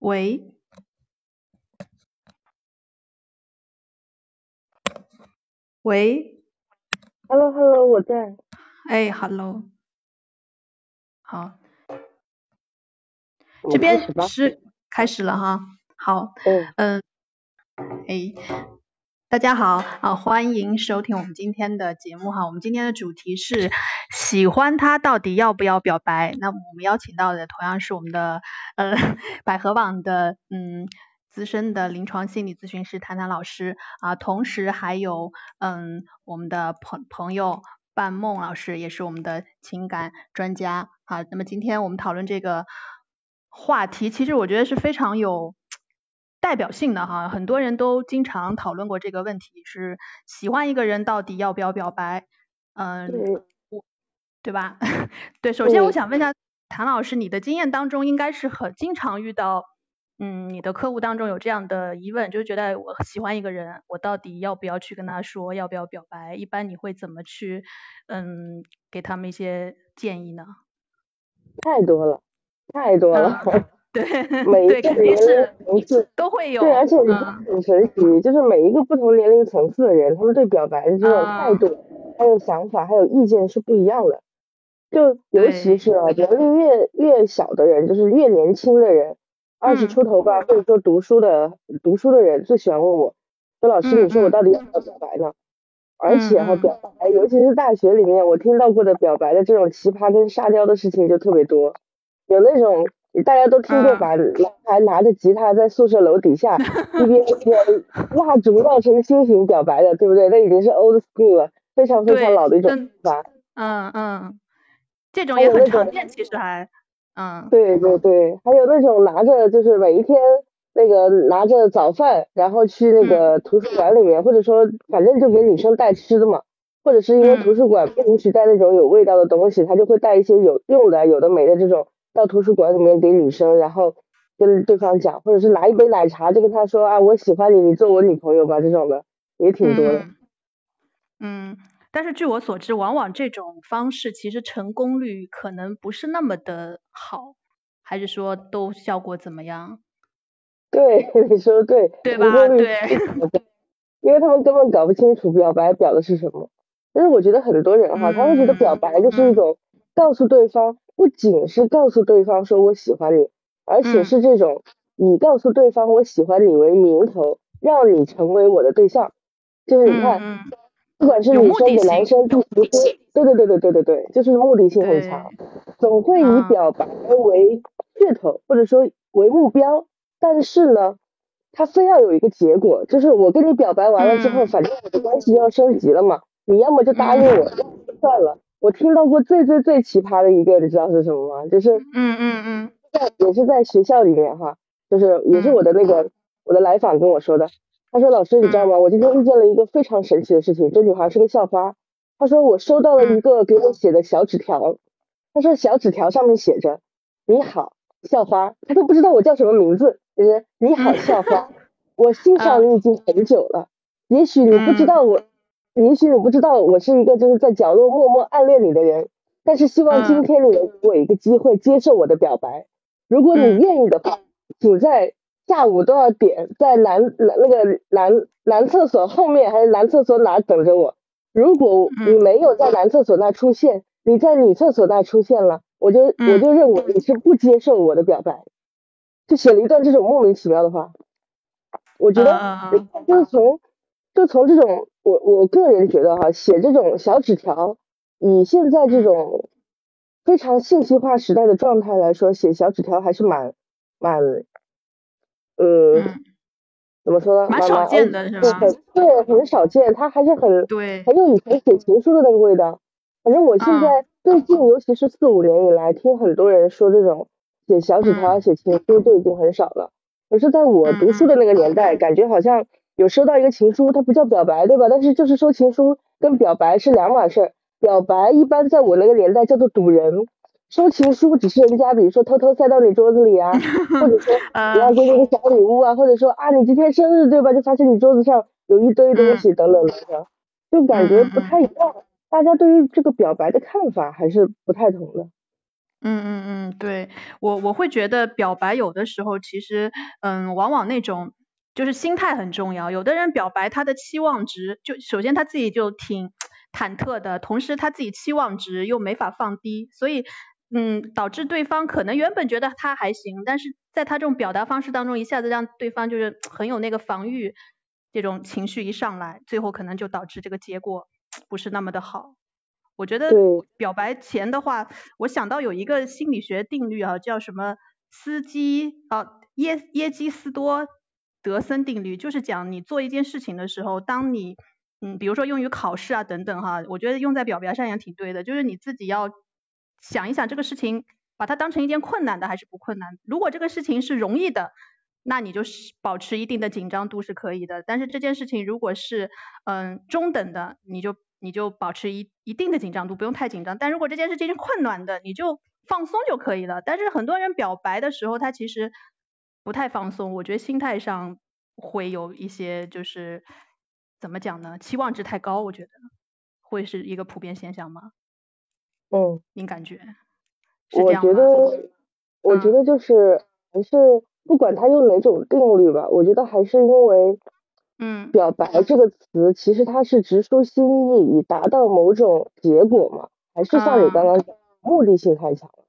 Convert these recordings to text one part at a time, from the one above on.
喂，喂，Hello Hello，我在。哎，Hello，好，这边。是开始了哈，好，嗯嗯，哎，大家好啊，欢迎收听我们今天的节目哈。我们今天的主题是喜欢他到底要不要表白？那我们邀请到的同样是我们的呃 百合网的嗯资深的临床心理咨询师谭谭老师啊，同时还有嗯我们的朋朋友半梦老师，也是我们的情感专家啊。那么今天我们讨论这个话题，其实我觉得是非常有代表性的哈，很多人都经常讨论过这个问题，是喜欢一个人到底要不要表白？嗯，对，我对吧？对，首先我想问一下谭老师，你的经验当中应该是很经常遇到，嗯，你的客户当中有这样的疑问，就是觉得我喜欢一个人，我到底要不要去跟他说，要不要表白？一般你会怎么去，嗯，给他们一些建议呢？太多了，太多了。对每一对，个年肯定是龄层次，都会有，对，而且很神奇，就是每一个不同年龄层次的人，他们对表白的这种啊态度、还有想法、还有意见是不一样的。就尤其是啊，年龄越越小的人，就是越年轻的人，二十嗯出头吧，或者说读书的读书的人，最喜欢问我说：“老师，嗯你说我嗯到底要不要表白呢？”而且哈，表白，尤其是大学里面，我听到过的表白的这种奇葩跟沙雕的事情就特别多。有那种大家都听过嗯把男孩拿着吉他在宿舍楼底下 一边那个蜡烛绕成心形表白的，对不对？那已经是 old school 了，非常非常老的一种方法。嗯嗯，这种也很常见，其实还，嗯对对对，还有那种拿着就是每一天那个拿着早饭，然后去那个图书馆里面，或者说反正就给女生带吃的嘛，或者是因为图嗯书馆不允许带那种有味道的东西，他就会带一些有用的、有的没的这种到图书馆里面给女生，然后跟对方讲，或者是拿一杯奶茶就跟他说啊，我喜欢你，你做我女朋友吧，这种的也挺多的。嗯嗯，但是据我所知，往往这种方式其实成功率可能不是那么的好，还是说都效果怎么样？对，你说的对，对吧？对，因为他们根本搞不清楚表白表的是什么。但是我觉得很多人哈，他会觉得表白就是一种告诉对方，不仅是告诉对方说我喜欢你，而且嗯。是这种以告诉对方我喜欢你为名头，让你成为我的对象。就是你看，不管是女生给男生对对对对对对对，就是目的性很强，总会以嗯。表白为噱头或者说为目标，但是呢，他非要有一个结果，就是我跟你表白完了之后，嗯。反正我的关系要升级了嘛，你要么就答应我，要么就算了。我听到过最最最奇葩的一个，你知道是什么吗？就是嗯嗯嗯。在也是在学校里面哈，就是也是嗯我的那个我的来访跟我说的，他说老师你知道吗？我今天遇见了一个非常神奇的事情，这女孩是个校花，她说我收到了一个给我写的小纸条，他说小纸条上面写着你好校花，他都不知道我叫什么名字，就是你好校花，我欣赏你已经很久了，也许你不知道我，也许你不知道我是一个就是在角落默默暗恋你的人，但是希望今天你能给我一个机会接受我的表白，如果你嗯。愿意的话，请在下午多少点在男男那个男男厕所后面还是男厕所哪儿等着我？如果你没有在男厕所那出现，你在女厕所那出现了，我就我嗯。就认为你是不接受我的表白，就写了一段这种莫名其妙的话。我觉得就是从就从这种我我个人觉得哈，写这种小纸条，以现在这种非常信息化时代的状态来说，写小纸条还是蛮蛮呃嗯，怎么说呢？蛮少见的是对吗很对，很少见，它还是很对，很有以前写情书的那个味道。反正我现嗯在最近，尤其是四五年以来，听很多人说这种写小纸条、嗯写情书都已经很少了。可是在我读书的那个年代，感觉好像有收到一个情书，它不叫表白，对吧？但是就是收情书跟表白是两码事儿。表白一般在我那个年代叫做堵人，收情书只是人家比如说偷偷塞到你桌子里啊，或者说嗯你要给你个小礼物啊，或者说啊你今天生日对吧？就发现你桌子上有一堆东西等等等等，就感觉不太一样。大家对于这个表白的看法还是不太同的。嗯嗯嗯，对我我会觉得表白有的时候其实，嗯，往往那种就是心态很重要。有的人表白他的期望值，就首先他自己就挺忐忑的，同时他自己期望值又没法放低，所以嗯，导致对方可能原本觉得他还行，但是在他这种表达方式当中，一下子让对方就是很有那个防御这种情绪一上来，最后可能就导致这个结果不是那么的好。我觉得表白前的话，我想到有一个心理学定律啊，叫什么斯基啊耶耶基斯多德森定律，就是讲你做一件事情的时候，当你嗯，比如说用于考试啊等等哈，我觉得用在表白上也挺对的，就是你自己要想一想这个事情，把它当成一件困难的还是不困难。如果这个事情是容易的，那你就是保持一定的紧张度是可以的。但是这件事情如果是嗯中等的，你就。你就保持一一定的紧张度，不用太紧张。但如果这件事情是困难的，你就放松就可以了。但是很多人表白的时候，他其实不太放松，我觉得心态上会有一些就是怎么讲呢？期望值太高，我觉得会是一个普遍现象吗？嗯，您感觉？我觉得，我觉得就是还是不管他用哪种定律吧，我觉得还是因为。嗯，表白这个词其实它是直抒心意，以达到某种结果嘛？还是像你刚刚讲，目的性太强了？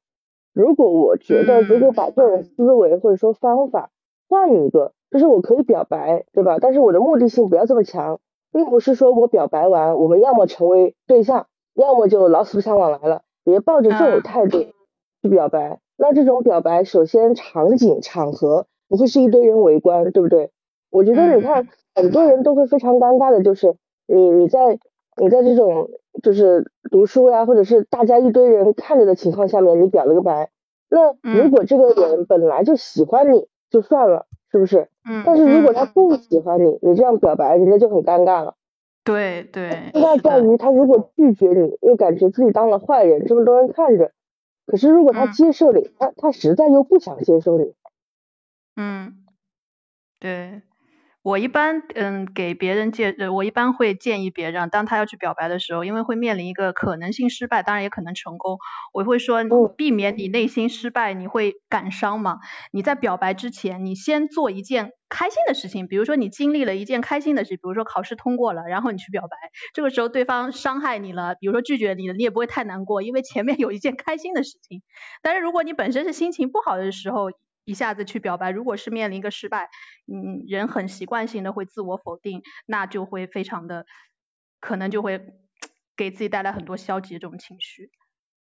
如果我觉得，如果把这种思维或者说方法换一个，就是我可以表白，对吧？但是我的目的性不要这么强，并不是说我表白完，我们要么成为对象，要么就老死不相往来了。别抱着这种态度去表白，那这种表白首先场景场合不会是一堆人围观，对不对？我觉得你看。很多人都会非常尴尬的，就是你你在你在这种就是读书呀，或者是大家一堆人看着的情况下面，你表了个白，那如果这个人本来就喜欢你，就算了，是不是？嗯。但是如果他不喜欢你，你这样表白，人家就很尴尬了。对对。尴尬在于他如果拒绝你，又感觉自己当了坏人，这么多人看着。可是如果他接受你，他他实在又不想接受你。嗯。对。我一般嗯给别人建呃我一般会建议别人，当他要去表白的时候，因为会面临一个可能性失败，当然也可能成功，我会说避免你内心失败，你会感伤嘛？你在表白之前，你先做一件开心的事情，比如说你经历了一件开心的事，比如说考试通过了，然后你去表白，这个时候对方伤害你了，比如说拒绝你了，你也不会太难过，因为前面有一件开心的事情。但是如果你本身是心情不好的时候，一下子去表白，如果是面临一个失败，嗯，人很习惯性的会自我否定，那就会非常的，可能就会 给自己带来很多消极的这种情绪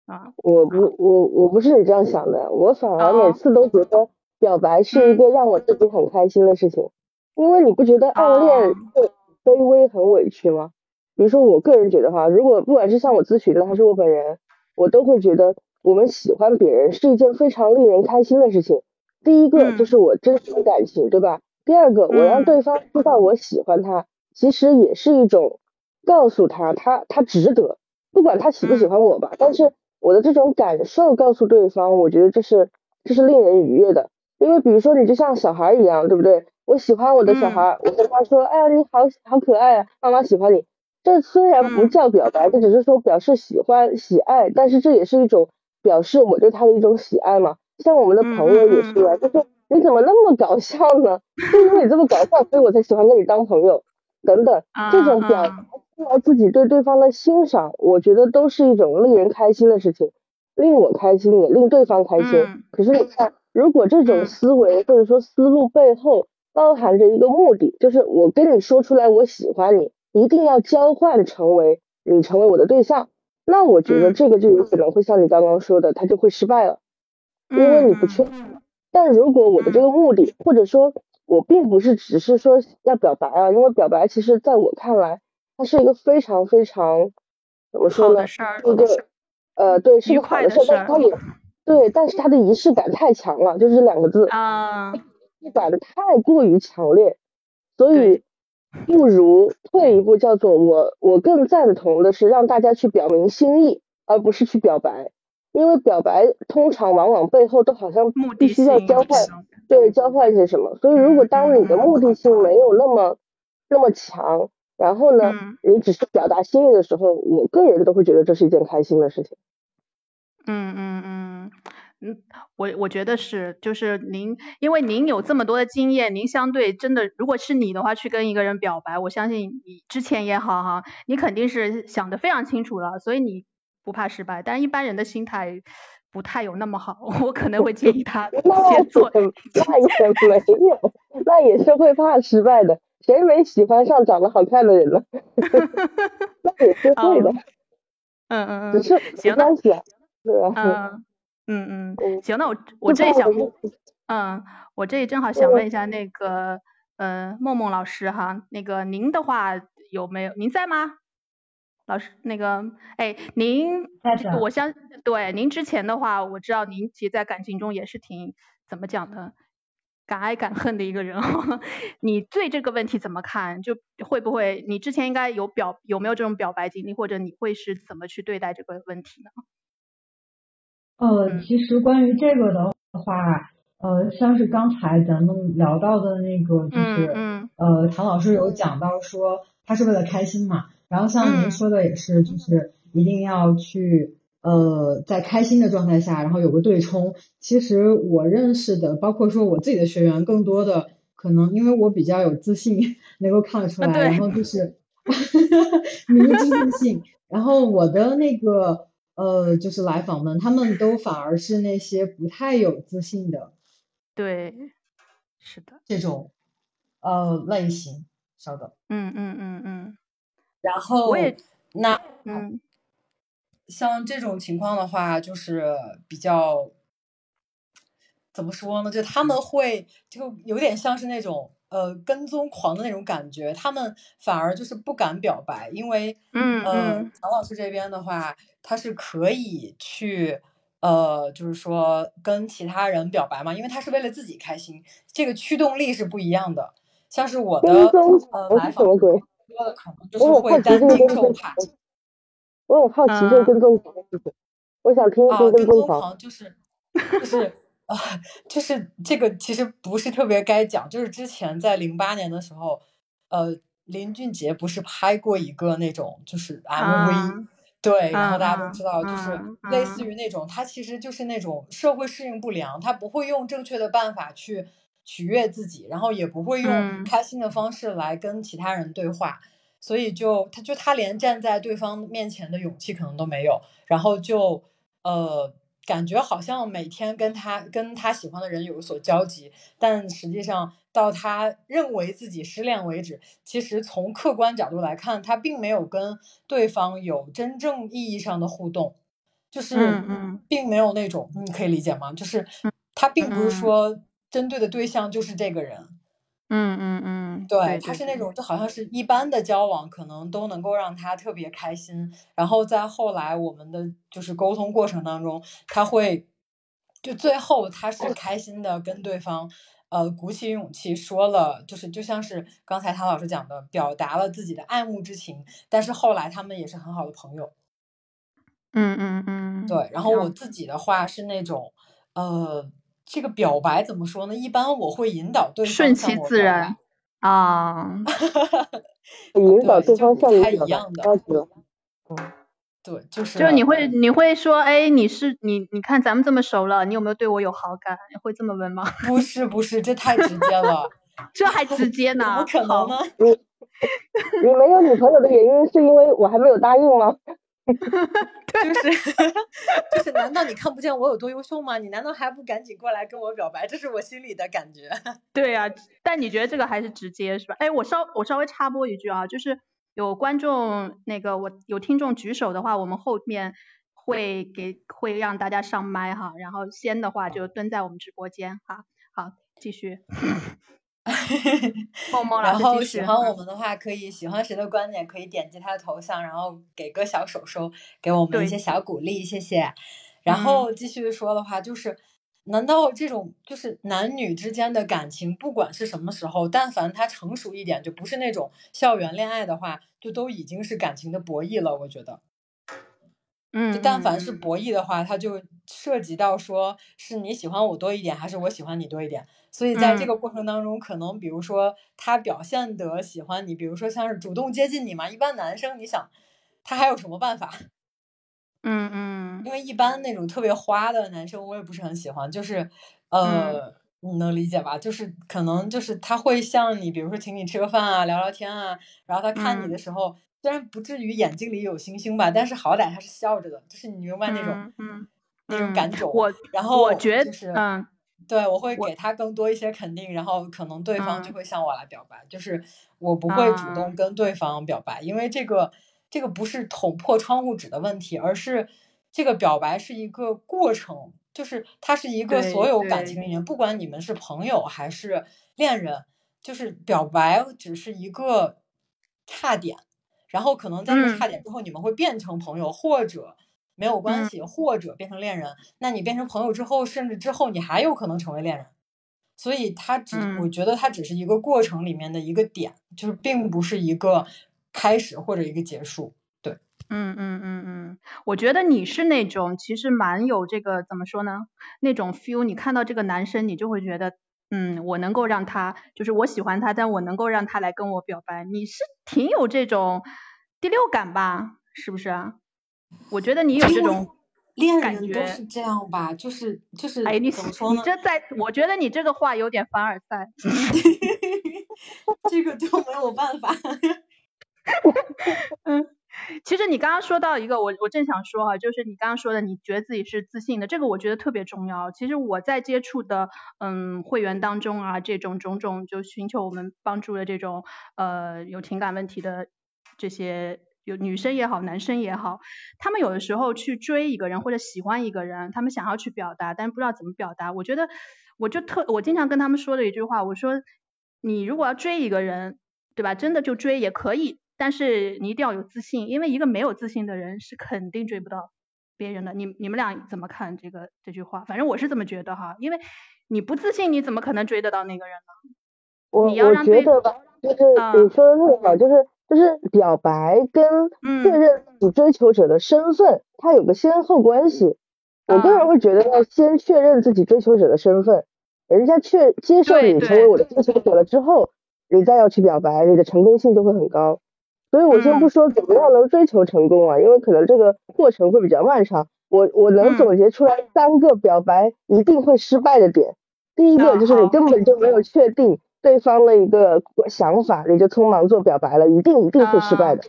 啊。我不，我我不是你这样想的，我反而每次都觉得表白是一个让我自己很开心的事情，因为你不觉得暗恋很卑微很委屈吗？比如说我个人觉得哈，如果不管是向我咨询的还是我本人，我都会觉得我们喜欢别人是一件非常令人开心的事情。第一个就是我真实的感情，对吧？第二个，我让对方知道我喜欢他，其实也是一种告诉他，他他值得，不管他喜不喜欢我吧。但是我的这种感受告诉对方，我觉得这是这是令人愉悦的。因为比如说你就像小孩一样，对不对？我喜欢我的小孩，我跟他说，哎呀，你好好可爱啊，妈妈喜欢你。这虽然不叫表白，这只是说表示喜欢喜爱，但是这也是一种表示我对他的一种喜爱嘛。像我们的朋友也是啊，就是你怎么那么搞笑呢？就因为你这么搞笑，所以我才喜欢跟你当朋友。等等，这种表达出来自己对对方的欣赏，我觉得都是一种令人开心的事情，令我开心也令对方开心。可是你看，如果这种思维或者说思路背后包含着一个目的，就是我跟你说出来我喜欢你，一定要交换成为你成为我的对象，那我觉得这个就有可能会像你刚刚说的，他就会失败了。因为你不确定，但如果我的这个目的，或者说我并不是只是说要表白啊，因为表白其实在我看来，它是一个非常非常怎么说呢？一个呃，对，是个好的事，但它也 对，但是它的仪式感太强了，就是这两个字啊，仪式感的太过于强烈，所以不如退一步，叫做我我更赞同的是让大家去表明心意，而不是去表白。因为表白通常往往背后都好像必须要交换，对，交换一些什么。所以如果当你的目的性没有那么那么强，然后呢，你只是表达心意的时候，我个人都会觉得这是一件开心的事情。嗯嗯嗯嗯，我我觉得是，就是您，因为您有这么多的经验，您相对真的，如果是你的话，去跟一个人表白，我相信你之前也好哈，你肯定是想的非常清楚了，所以你不怕失败。但一般人的心态不太有那么好，我可能会建议他 先做。那也没有，那也是会怕失败的。谁没喜欢上长得好看的人呢？那也是会的。嗯嗯嗯。只是没关系，对吧？嗯嗯嗯。行，那我我这里想，嗯，我这里正好想问一下那个呃梦梦老师哈，那个您的话有没有？您在吗？老师，那个哎，您我相对您之前的话，我知道您其实在感情中也是挺怎么讲的？敢爱敢恨的一个人，你对这个问题怎么看？就会不会你之前应该有表有没有这种表白经历，或者你会是怎么去对待这个问题呢？呃，其实关于这个的话，呃，像是刚才咱们聊到的那个，就是嗯呃，唐老师有讲到说他是为了开心嘛，然后像您说的也是，就是一定要去。呃，在开心的状态下，然后有个对冲。其实我认识的，包括说我自己的学员，更多的可能因为我比较有自信，能够看得出来。然后就是 迷之自信。然后我的那个呃，就是来访们，他们都反而是那些不太有自信的。对，是的，这种呃类型。稍等。嗯嗯嗯嗯。然后我也那嗯。像这种情况的话，就是比较怎么说呢？就他们会就有点像是那种呃跟踪狂的那种感觉，他们反而就是不敢表白，因为嗯嗯，曹老师这边的话，他是可以去呃，就是说跟其他人表白嘛，因为他是为了自己开心，这个驱动力是不一样的。像是我的呃来访说的可能就是会担惊受怕。我很好奇这个跟踪狂我想听一听跟踪狂。就是就是啊，就是这个其实不是特别该讲。就是之前在零八年的时候，呃，林俊杰不是拍过一个那种就是 MV，对，然后大家都知道，就是类似于那种他其实就是那种社会适应不良，他不会用正确的办法去取悦自己，然后也不会用开心的方式来跟其他人对话。所以就他就他连站在对方面前的勇气可能都没有，然后就呃感觉好像每天跟他跟他喜欢的人有所交集，但实际上到他认为自己失恋为止，其实从客观角度来看，他并没有跟对方有真正意义上的互动，就是并没有那种你可以理解吗？就是他并不是说针对的对象就是这个人。嗯嗯嗯，对，他是那种就好像是一般的交往，可能都能够让他特别开心。然后在后来我们的就是沟通过程当中，他会就最后他是开心的跟对方呃鼓起勇气说了，就是就像是刚才唐老师讲的，表达了自己的爱慕之情。但是后来他们也是很好的朋友。嗯嗯嗯，对。然后我自己的话是那种呃。这个表白怎么说呢？一般我会引导对方顺其自然啊，引导对方向你表白。嗯，对，就是就是你会你会说，哎，你是你你看咱们这么熟了，你有没有对我有好感？会这么问吗？不是不是，这太直接了，这还直接呢？怎么可能呢？你你没有女朋友的原因是因为我还没有答应吗？就是就是，难道你看不见我有多优秀吗？你难道还不赶紧过来跟我表白？这是我心里的感觉。对呀，但你觉得这个还是直接是吧？哎，我稍我稍微插播一句啊，就是有观众那个我有听众举手的话，我们后面会给会让大家上麦哈，然后先的话就蹲在我们直播间哈。好，继续。然后喜欢我们的话，可以喜欢谁的观点，可以点击他的头像，然后给个小手手，给我们一些小鼓励，谢谢。然后继续说的话，就是难道这种就是男女之间的感情，不管是什么时候，但凡他成熟一点，就不是那种校园恋爱的话，就都已经是感情的博弈了。我觉得。嗯，就但凡是博弈的话，它就涉及到说是你喜欢我多一点，还是我喜欢你多一点。所以在这个过程当中，可能比如说他表现得喜欢你，比如说像是主动接近你嘛，一般男生你想他还有什么办法？嗯嗯，因为一般那种特别花的男生，我也不是很喜欢，就是呃，你能理解吧？就是可能就是他会像你，比如说请你吃个饭啊，聊聊天啊，然后他看你的时候，虽然不至于眼睛里有星星吧，但是好歹他是笑着的，就是你明白那种嗯那种感觉。我然后我觉就是嗯。对，我会给他更多一些肯定，然后可能对方就嗯会向我来表白，就是我不会主啊动跟对方表白，因为这个这个不是捅破窗户纸的问题，而是这个表白是一个过程，就是它是一个所有感情里面，不管你们是朋友还是恋人，就是表白只是一个差点，然后可能在这个嗯差点之后，你们会变成朋友，或者没有关嗯系，或者变成恋人。那你变成朋友之后，甚至之后你还有可能成为恋人。所以它只，嗯我觉得它只是一个过程里面的一个点，就是并不是一个开始或者一个结束。对，嗯嗯嗯嗯，我觉得你是那种其实蛮有这个怎么说呢？那种 feel，你看到这个男生，你就会觉得，嗯，我能够让他，就是我喜欢他，但我能够让他来跟我表白。你是挺有这种第六感吧？是不是啊？我觉得你有这种，恋感觉人都是这样吧，就是就是，哎，你怎么说呢？你这在，我觉得你这个话有点凡尔赛。这个就没有办法。嗯，其实你刚刚说到一个，我我正想说哈、就是你刚刚说的，你觉得自己是自信的，这个我觉得特别重要。其实我在接触的嗯会员当中啊，这种种种就寻求我们帮助的这种呃有情感问题的这些有女生也好，男生也好，他们有的时候去追一个人或者喜欢一个人，他们想要去表达，但不知道怎么表达。我觉得我就特我经常跟他们说的一句话，我说你如果要追一个人，对吧？真的就追也可以，但是你一定要有自信，因为一个没有自信的人是肯定追不到别人的。你你们俩怎么看这个这句话？反正我是这么觉得哈，因为你不自信，你怎么可能追得到那个人呢？我你要我觉得吧，就是啊你说的特别好，就是就是表白跟嗯确认自己追求者的身份，它有个先后关系。我个啊人会觉得要先确认自己追求者的身份，人家确接受对你成为我的追求者了之后，你再要去表白，你的成功性就会很高。所以我先不嗯说怎么样能追求成功啊，因为可能这个过程会比较漫长。我我能嗯总结出来三个表白一定会失败的点。第一啊个就是你根本就没有确定对方的一个想法，你就匆忙做表白了，一定一定会失败的，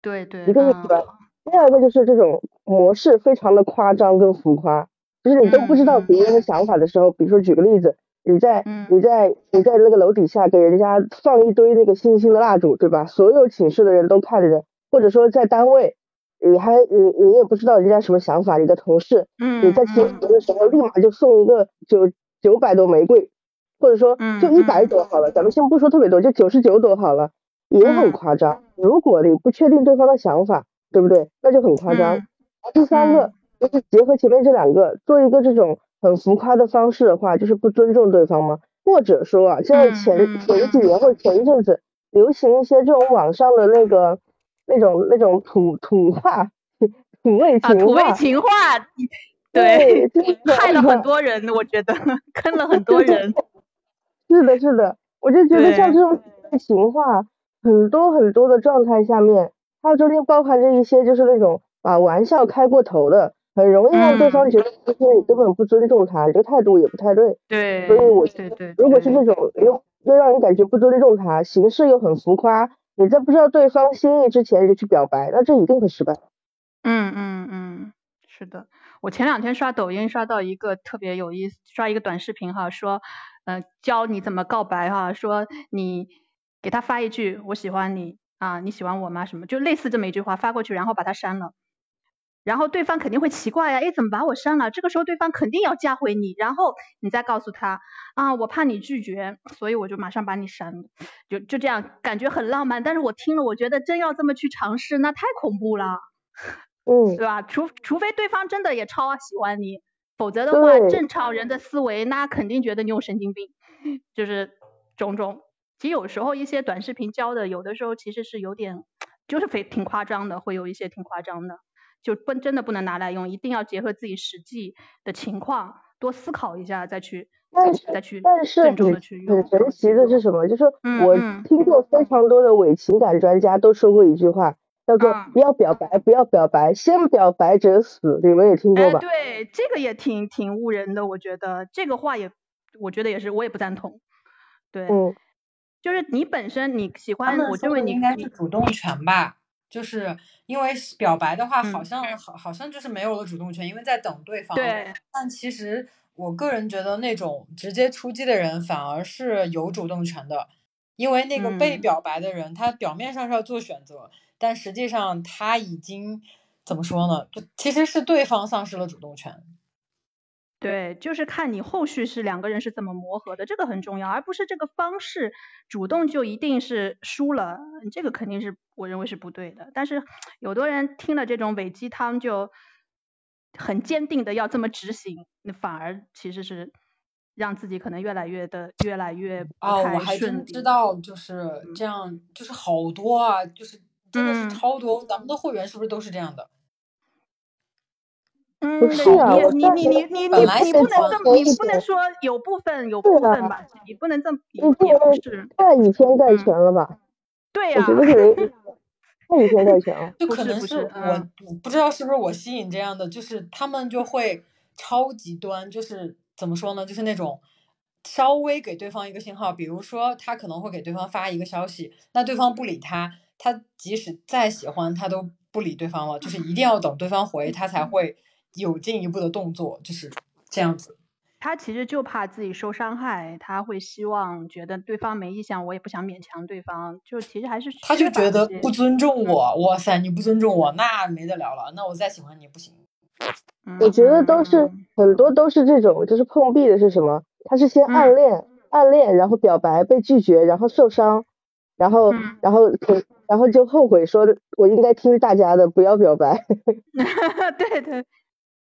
对对，一定会嗯失败。第二个就是这种模式非常的夸张跟浮夸，就是你都不知道别人的想法的时候，比如说举个例子，你在嗯你在你在那个楼底下给人家放一堆那个星星的蜡烛，对吧？所有寝室的人都看着，或者说在单位，你还你你也不知道人家什么想法，你的同事，嗯你在情人嗯节的时候立马就送一个九九百朵玫瑰，或者说就嗯一百朵好了，咱们先不说特别多，就九十九朵好了，也很嗯夸张。如果你不确定对方的想法，对不对？那就很夸张。嗯第三个就是结合前面这两个，做一个这种很浮夸的方式的话，就是不尊重对方吗？或者说啊，现在前前几年或者前一阵子流行一些这种网上的那个那种那种土土话、土味啊，土情话，味情话，对，对，就是害了很多人，我觉得 坑了很多人。是的，是的，我就觉得像这种情话，很多很多的状态下面，它中间包含着一些就是那种把玩笑开过头的，很容易让对方嗯觉得其实你根本不尊重他，你这个态度也不太对。对，所以我对对，如果是对这种又又让人感觉不尊重他，形式又很浮夸，你在不知道对方心意之前就去表白，那这一定会失败。嗯嗯嗯，是的，我前两天刷抖音刷到一个特别有意思，刷一个短视频哈，说，呃，教你怎么告白哈，说你给他发一句我喜欢你啊，你喜欢我吗？什么，就类似这么一句话发过去，然后把他删了。然后对方肯定会奇怪呀，哎，怎么把我删了？这个时候对方肯定要加回你，然后你再告诉他啊，我怕你拒绝，所以我就马上把你删了，就就这样，感觉很浪漫。但是我听了，我觉得真要这么去尝试，那太恐怖了。嗯对，吧？除除非对方真的也超喜欢你，否则的话，正常人的思维那肯定觉得你有神经病，就是种种。其实有时候一些短视频教的，有的时候其实是有点，就是非挺夸张的，会有一些挺夸张的，就不真的不能拿来用，一定要结合自己实际的情况，多思考一下再去但是再去但重很的去用很。神奇的是什么？就是我听过非常多的伪情感专家都说过一句话，叫做不要表白，不要表白，先表白者死，你们也听过吧？对，这个也挺挺误人的，我觉得这个话也，我觉得也是，我也不赞同。对，嗯，就是你本身你喜欢，我认为你应该是主动权吧，就是因为表白的话，好像好好像就是没有了主动权，因为在等对方。对，但其实我个人觉得那种直接出击的人反而是有主动权的。因为那个被表白的人，他表面上是要做选择，但实际上他已经怎么说呢？就其实是对方丧失了主动权。对，就是看你后续是两个人是怎么磨合的，这个很重要，而不是这个方式主动就一定是输了，这个肯定是我认为是不对的。但是 有的人听了这种伪鸡汤就很坚定的要这么执行，那反而其实是。让自己可能越来越的越来越哦，我还真知道就是这样，就是好多啊，就是真的是超多。咱们的会员是不是都是这样的？嗯，不是啊，你你你你你你不能这么，你不能说有部分有部分吧，你不能这么，也不是 太以偏概全了吧？对呀，我觉得可能太以偏概全了。就可能是我不知道是不是我吸引这样的，就是他们就会超极端，就是。怎么说呢？就是那种稍微给对方一个信号，比如说他可能会给对方发一个消息，那对方不理他，他即使再喜欢他都不理对方了，就是一定要等对方回，他才会有进一步的动作，就是这样子。他其实就怕自己受伤害，他会希望觉得对方没意向，我也不想勉强对方，就其实还是他就觉得不尊重我，哇塞，你不尊重我，那没得聊了，那我再喜欢你不行。我觉得都是很多都是这种，就是碰壁的是什么？他是先暗恋，暗恋，然后表白被拒绝，然后受伤，然后然后可然后就后悔说，我应该听大家的，不要表白。对对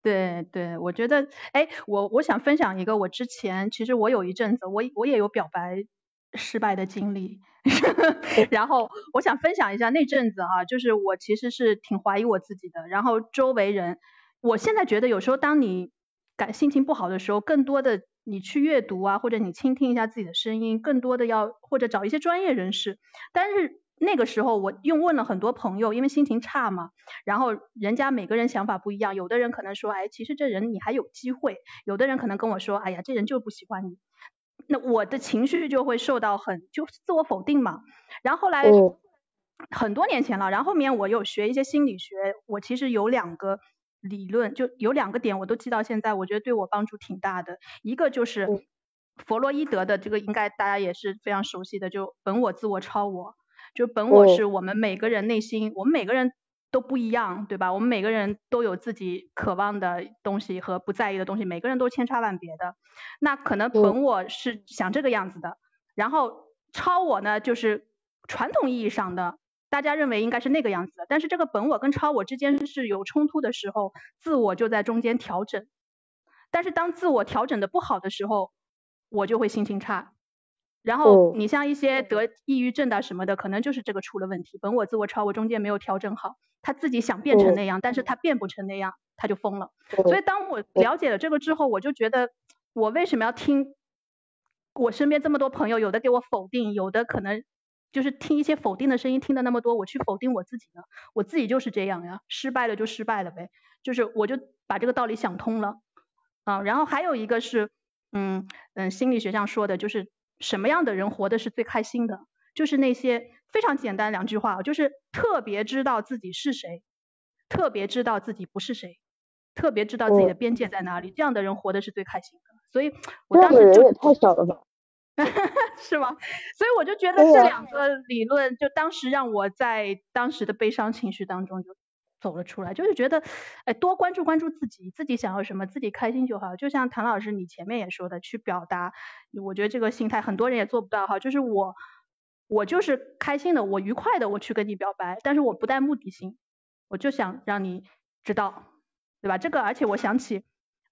对对，我觉得，哎，我我想分享一个，我之前其实我有一阵子，我我也有表白失败的经历，然后我想分享一下那阵子哈，就是我其实是挺怀疑我自己的，然后周围人。我现在觉得有时候当你感心情不好的时候，更多的你去阅读啊，或者你倾听一下自己的声音，更多的要或者找一些专业人士。但是那个时候我又问了很多朋友，因为心情差嘛，然后人家每个人想法不一样，有的人可能说，哎，其实这人你还有机会；有的人可能跟我说，哎呀，这人就不喜欢你。那我的情绪就会受到很就自我否定嘛。然后后来很多年前了，然后后面我有学一些心理学，我其实有两个。理论就有两个点，我都记到现在，我觉得对我帮助挺大的。一个就是弗洛伊德的这个，应该大家也是非常熟悉的，就本我、自我、超我。就本我是我们每个人内心，我们每个人都不一样，对吧？我们每个人都有自己渴望的东西和不在意的东西，每个人都千差万别的。那可能本我是想这个样子的，然后超我呢，就是传统意义上的。大家认为应该是那个样子的，但是这个本我跟超我之间是有冲突的时候，自我就在中间调整。但是当自我调整的不好的时候，我就会心情差。然后你像一些得抑郁症的什么的，可能就是这个出了问题，本我、自我、超我中间没有调整好，他自己想变成那样，但是他变不成那样，他就疯了。所以当我了解了这个之后，我就觉得我为什么要听我身边这么多朋友，有的给我否定，有的可能。就是听一些否定的声音，听的那么多，我去否定我自己呢？我自己就是这样呀，失败了就失败了呗。就是我就把这个道理想通了啊。然后还有一个是，嗯嗯，心理学上说的，就是什么样的人活的是最开心的？就是那些非常简单两句话，就是特别知道自己是谁，特别知道自己不是谁，特别知道自己的边界在哪里，这样的人活的是最开心的。所以我当时就也太少了吧。是吗？所以我就觉得这两个理论，就当时让我在当时的悲伤情绪当中就走了出来，就是觉得，哎，多关注关注自己，自己想要什么，自己开心就好。就像谭老师你前面也说的，去表达，我觉得这个心态很多人也做不到哈。就是我，我就是开心的，我愉快的，我去跟你表白，但是我不带目的性，我就想让你知道，对吧？这个，而且我想起。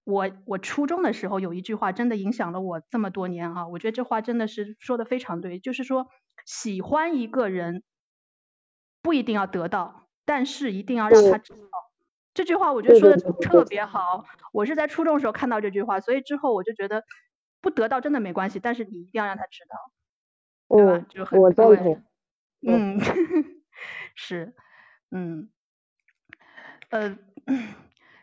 我我初中的时候有一句话真的影响了我这么多年哈，我觉得这话真的是说的非常对，就是说喜欢一个人不一定要得到，但是一定要让他知道。这句话我觉得说的特别好，我是在初中时候看到这句话，所以之后我就觉得不得到真的没关系，但是你一定要让他知道，对吧？就很我赞同。嗯，是。嗯，呃，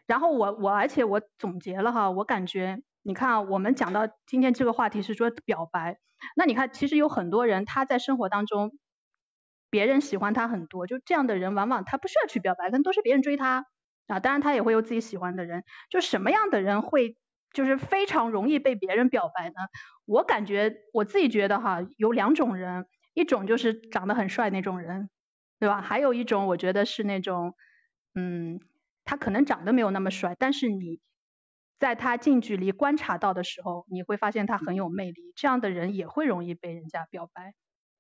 然后我我而且我总结了哈，我感觉你看啊，我们讲到今天这个话题是说表白，那你看其实有很多人他在生活当中，别人喜欢他很多，就这样的人往往他不需要去表白，可能都是别人追他啊，当然他也会有自己喜欢的人，就什么样的人会就是非常容易被别人表白呢？我感觉我自己觉得哈，有两种人，一种就是长得很帅那种人。对吧？还有一种，我觉得是那种，嗯，他可能长得没有那么帅，但是你在他近距离观察到的时候，你会发现他很有魅力。这样的人也会容易被人家表白。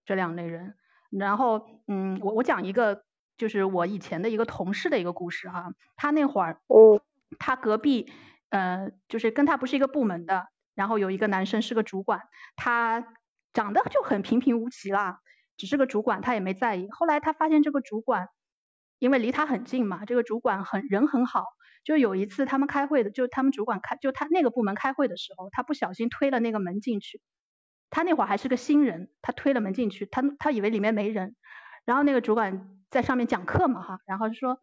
这两类人，然后，嗯，我我讲一个，就是我以前的一个同事的一个故事哈。他那会儿，嗯，他隔壁，呃，就是跟他不是一个部门的，然后有一个男生是个主管，他长得就很平平无奇啦。只是个主管，他也没在意。后来他发现这个主管，因为离他很近嘛，这个主管很人很好。就有一次他们开会的，就他们主管开，就他那个部门开会的时候，他不小心推了那个门进去。他那会儿还是个新人，他推了门进去，他他以为里面没人。然后那个主管在上面讲课嘛哈，然后就说，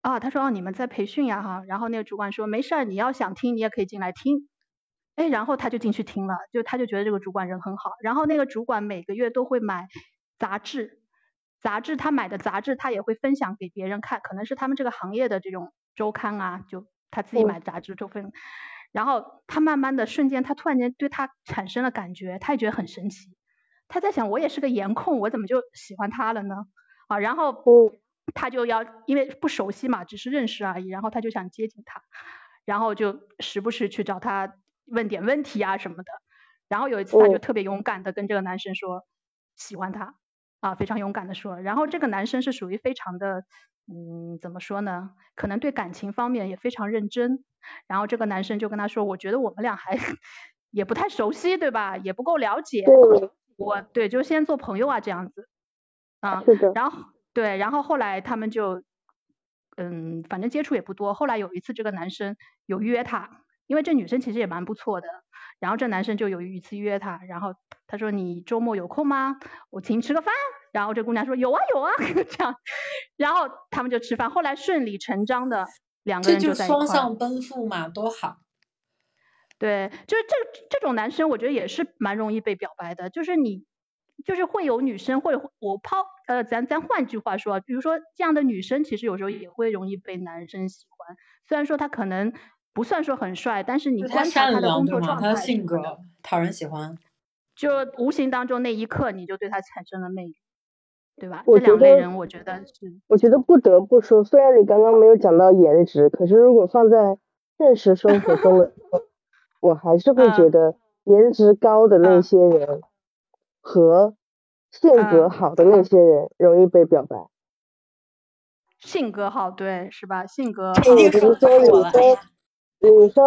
啊，他说哦你们在培训呀哈。然后那个主管说没事儿，你要想听你也可以进来听。哎，然后他就进去听了，就他就觉得这个主管人很好。然后那个主管每个月都会买杂志，杂志他买的杂志他也会分享给别人看，可能是他们这个行业的这种周刊啊，就他自己买杂志就分。然后他慢慢的瞬间，他突然间对他产生了感觉，他也觉得很神奇。他在想，我也是个颜控，我怎么就喜欢他了呢？啊，然后他就要因为不熟悉嘛，只是认识而已，然后他就想接近他，然后就时不时去找他。问点问题啊什么的，然后有一次他就特别勇敢的跟这个男生说喜欢他啊，非常勇敢的说，然后这个男生是属于非常的嗯怎么说呢，可能对感情方面也非常认真，然后这个男生就跟他说，我觉得我们俩还 也不太熟悉对吧，也不够了解，我对就先做朋友啊这样子啊，然后对，然后后来他们就嗯反正接触也不多，后来有一次这个男生有约她。因为这女生其实也蛮不错的，然后这男生就有一次约她，然后他说你周末有空吗？我请你吃个饭。然后这姑娘说有啊有啊，这样，然后他们就吃饭，后来顺理成章的两个人就在一块。双向奔赴嘛，多好。对，就是这这种男生，我觉得也是蛮容易被表白的，就是你就是会有女生会我抛呃咱咱换句话说，比如说这样的女生其实有时候也会容易被男生喜欢，虽然说他可能。不算说很帅，但是你观察他的工作状态，他的性格讨人喜欢，就无形当中那一刻你就对他产生了魅力，对吧？这两类人我觉得是。我觉得不得不说，虽然你刚刚没有讲到颜值，可是如果放在现实生活中的，我还是会觉得颜值高的那些人和性格好的那些人容易被表白。性格好，对，是吧？性格。比如说女生。女生，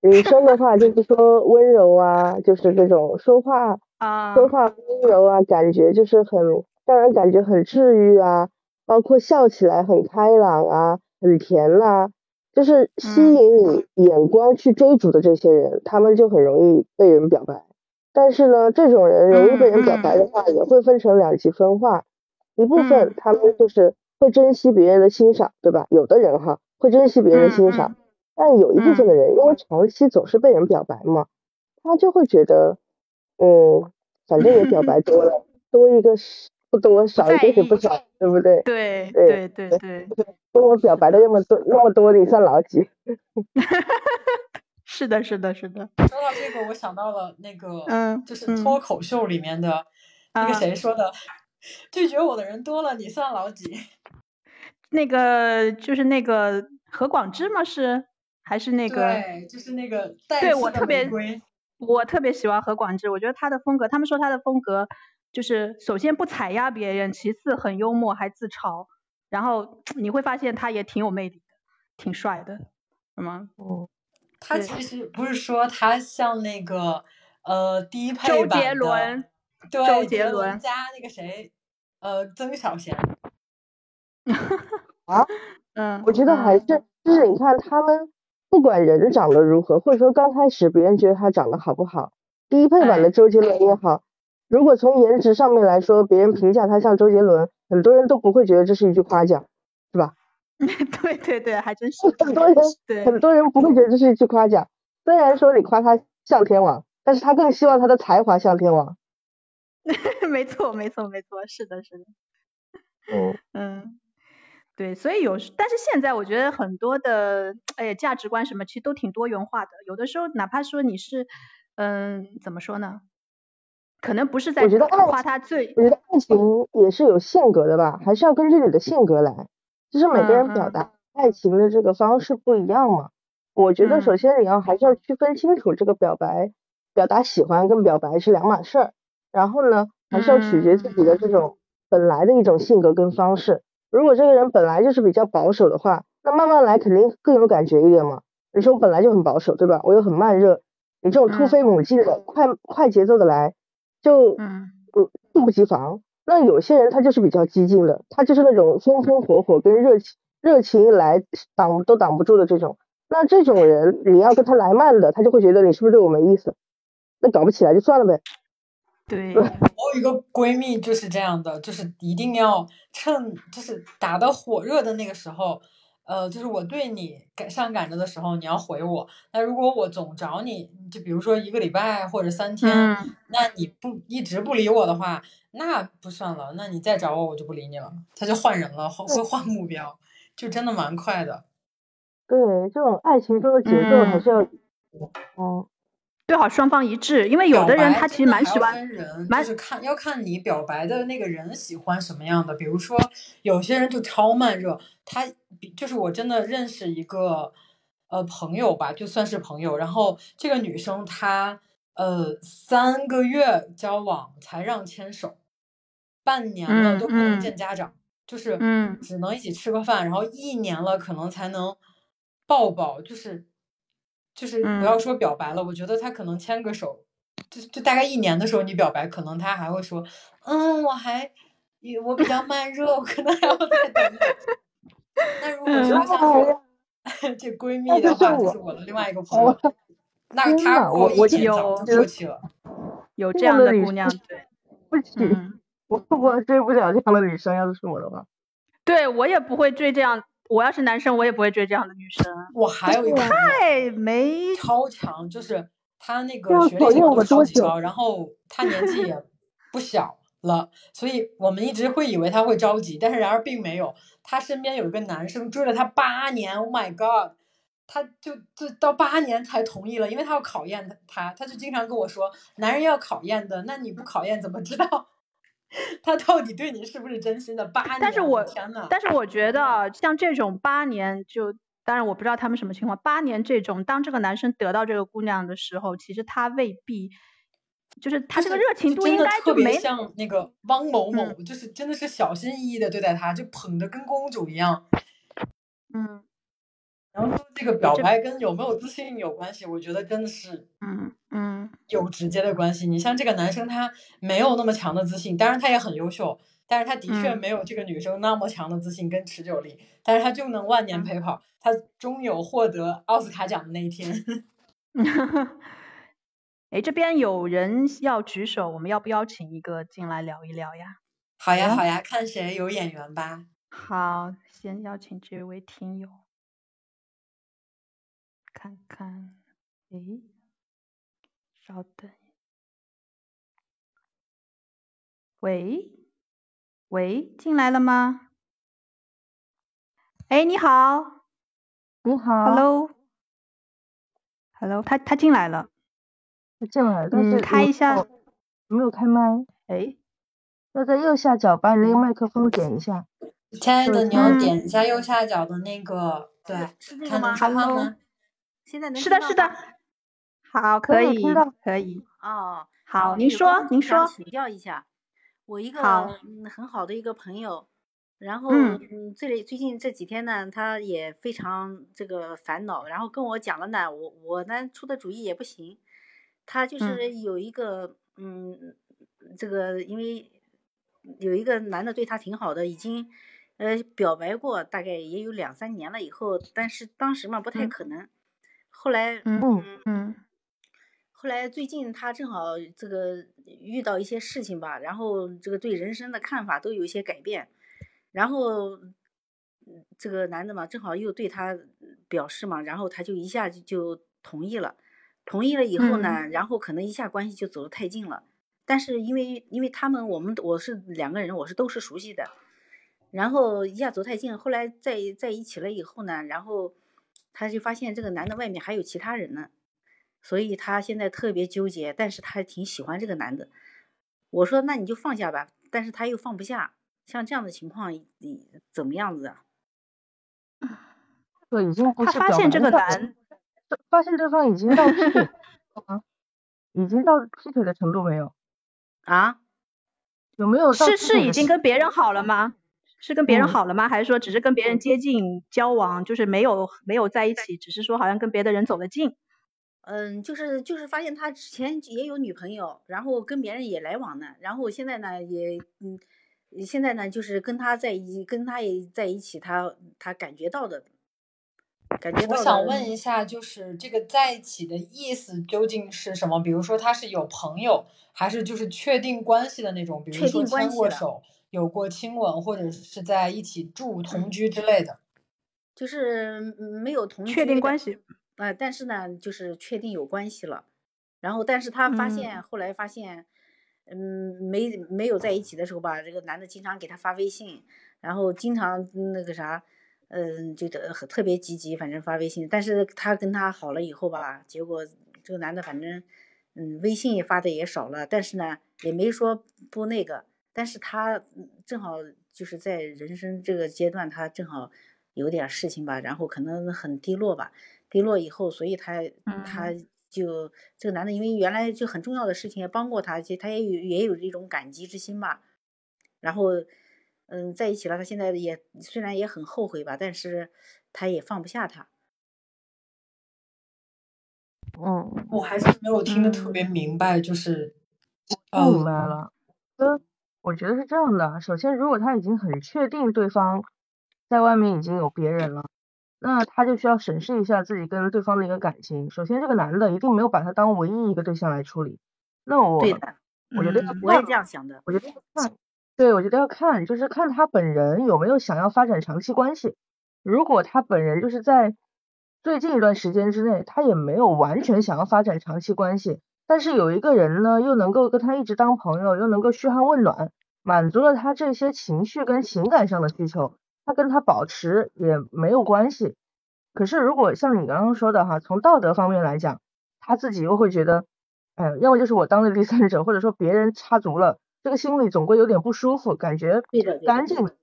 女生的话就是说温柔啊，就是这种说话啊，说话温柔啊，感觉就是很让人感觉很治愈啊，包括笑起来很开朗啊，很甜啦，就是吸引你眼光去追逐的这些人，他们就很容易被人表白。但是呢，这种人容易被人表白的话，也会分成两极分化，一部分他们就是会珍惜别人的欣赏，对吧？有的人哈会珍惜别人的欣赏。但有一部分的人，因为长期总是被人表白嘛，他就会觉得，嗯，反正也表白多了，多一个不多，少一点也不少，对不对？对对对对，跟我表白的那么多那么多，你算老几？是的，是的，是的。说到这个，我想到了那个，嗯，就是脱口秀里面的那个谁说的，拒绝我的人多了，你算老几？那个就是那个何广智吗？是？还是那个，对，就是那个。对我特别，我特别喜欢何广智，我觉得他的风格，他们说他的风格就是首先不踩压别人，其次很幽默还自嘲，然后 你会发现他也挺有魅力的，挺帅的，是吗？哦。他其实不是说他像那个呃低配版的周杰伦，对，周杰伦加那个谁，呃曾小贤。啊？嗯。我觉得还是就是你看他们。不管人长得如何，或者说刚开始别人觉得他长得好不好，低配版的周杰伦也好，如果从颜值上面来说，别人评价他像周杰伦，很多人都不会觉得这是一句夸奖，是吧？对对对，还真是。很多人对很多人不会觉得这是一句夸奖，虽然说你夸他像天王，但是他更希望他的才华像天王。没错没错没错，是的是的。嗯嗯，对，所以有时，但是现在我觉得很多的，哎呀，价值观什么其实都挺多元化的。有的时候，哪怕说你是，嗯，怎么说呢？可能不是在我觉得爱夸他最，我觉得爱情也是有性格的吧，还是要根据你的性格来，就是每个人表达爱情的这个方式不一样嘛。我觉得嗯首先你要还是要区分清楚这个表白、表达喜欢跟表白是两码事儿，然后呢，还是要取决自己的这种本来的一种性格跟方式。如果这个人本来就是比较保守的话，那慢慢来肯定更有感觉一点嘛。你说我本来就很保守，对吧？我又很慢热，你这种突嗯飞猛进的、快快节奏的来，就嗯呃猝不及防。那有些人他就是比较激进的，他就是那种风风火火跟热情热情一来挡都挡不住的这种。那这种人你要跟他来慢的，他就会觉得你是不是对我没意思？那搞不起来就算了呗。对，我有一个闺蜜就是这样的，就是一定要趁就是打得火热的那个时候，呃，就是我对你感上赶着的时候，你要回我。那如果我总找你，就比如说一个礼拜或者三天，嗯那你不一直不理我的话，那不算了。那你再找我，我就不理你了。他就换人了，会会换目标，就真的蛮快的。对，这种爱情中的节奏还是要，嗯，最好双方一致，因为有的人他其实蛮喜欢，人，蛮就是看要看你表白的那个人喜欢什么样的。比如说，有些人就超慢热，他比就是我真的认识一个呃朋友吧，就算是朋友，然后这个女生她呃三个月交往才让牵手，半年了嗯都不能嗯。见家长，就是嗯。只能一起吃个饭，然后一年了可能才能抱抱，就是就是不要嗯说表白了，我觉得他可能牵个手，就就大概一年的时候你表白，可能他还会说，嗯，我还我比较慢热，我可能还要再等等。那如果说 这闺蜜的话，就是我的另外一个朋友，那天她过一呐我我有年早就过去了。有这样的姑娘，对，不行，嗯，我我追不了这样的女生，要是是我的话。对我也不会追这样，我要是男生我也不会追这样的女生，我还有一个太没，超强，就是他那个学历什考验我么都超级高，然后他年纪也不小了，所以我们一直会以为他会着急，但是然而并没有。他身边有一个男生追了他八年，Oh my god！他就就到八年才同意了，因为他要考验他，他他就经常跟我说，男人要考验的，那你不考验怎么知道 他到底对你是不是真心的？八年，但是我天呐，但是我觉得啊像这种八年就。当然我不知道他们什么情况，八年这种，当这个男生得到这个姑娘的时候，其实他未必，就是他这个热情度应该就没像那个汪某某，嗯就是真的是小心翼翼的对待她，就捧的跟公主一样。嗯然后说这个表白跟有没有自信有关系，我觉得真的是嗯嗯有直接的关系。你像这个男生，他没有那么强的自信，当然他也很优秀，但是他的确嗯没有这个女生那么强的自信跟持久力，但是他就能万年陪跑，他终有获得奥斯卡奖的那一天。哎，这边有人要举手，我们要不邀请一个进来聊一聊呀？好呀好呀好呀，看谁有眼缘吧。好，先邀请这位听友，看看，诶，稍等，喂，喂，进来了吗？哎，你好你好，Hello，Hello，他他进来了，他进来了，但是嗯开一下没有开麦，哎，要在右下角把你那个麦克风点一下。亲爱的，你要嗯点一下右下角的那个，对，是那个吗看能说话 Hello 吗？现在能是的，是的好，可以可以听到，可以，哦，好，您说您说，请教一下，我一个好。嗯很好的一个朋友，然后嗯。嗯最最近这几天呢，他也非常这个烦恼，然后跟我讲了呢，我我呢出的主意也不行，他就嗯。是有一个嗯这个因为有一个男的对他挺好的，已经呃表白过，大概也有两三年了以后，但是当时嘛不太嗯。可能，后来嗯嗯嗯。后来最近他正好这个遇到一些事情吧，然后这个对人生的看法都有一些改变，然后嗯这个男的嘛，正好又对他表示嘛，然后他就一下就就同意了，同意了以后呢，然后可能一下关系就走得太近了，但是因为因为他们我们我是两个人，我是都是熟悉的，然后一下走太近，后来在在一起了以后呢，然后他就发现这个男的外面还有其他人呢。所以他现在特别纠结，但是他还挺喜欢这个男的。我说那你就放下吧，但是他又放不下。像这样的情况，你怎么样子啊？对已经不是他发现这个男，发现对方已经到劈腿啊，已经到劈腿的程度没有？啊？有没有？是是已经跟别人好了吗？是跟别人嗯好了吗？还是说只是跟别人接近交往，就是没有没有在一起，只是说好像跟别的人走得近？嗯，就是就是发现他之前也有女朋友，然后跟别人也来往呢，然后现在呢也嗯，现在呢就是跟他在一跟他也在一起，他他感觉到的，感觉到。我想问一下，就是这个在一起的意思究竟是什么？比如说他是有朋友，还是就是确定关系的那种？比如确说牵定关系了过手、有过亲吻，或者是在一起住、同居之类的。就是嗯没有同确定关系？啊、但是呢，就是确定有关系了，然后但是他发嗯现、后来发现，嗯，没没有在一起的时候吧，这个男的经常给他发微信，然后经常那个啥，嗯，就特特别积极，反正发微信。但是他跟他好了以后吧，结果这个男的反正，嗯，微信也发的也少了，但是呢，也没说不那个，但是他嗯正好就是在人生这个阶段，他正好有点事情吧，然后可能很低落吧。低落以后，所以他他就这个男的，因为原来就很重要的事情也帮过他，其实他也有也有这种感激之心吧。然后，嗯，在一起了，他现在也虽然也很后悔吧，但是他也放不下他。嗯，我还是没有听得特别明白，就是，我明嗯，白了。呃，我觉得是这样的。首先，如果他已经很确定对方在外面已经有别人了，那他就需要审视一下自己跟对方的一个感情。首先，这个男的一定没有把他当唯一一个对象来处理。那我对的，我觉得要嗯我也这样想的。我觉得要看，对，我觉得要看，就是看他本人有没有想要发展长期关系。如果他本人就是在最近一段时间之内，他也没有完全想要发展长期关系，但是有一个人呢，又能够跟他一直当朋友，又能够嘘寒问暖，满足了他这些情绪跟情感上的需求，他跟他保持也没有关系。可是如果像你刚刚说的哈，从道德方面来讲，他自己又会觉得，哎，要么就是我当了第三者，或者说别人插足了，这个心里总归有点不舒服，感觉对的，对的干净的。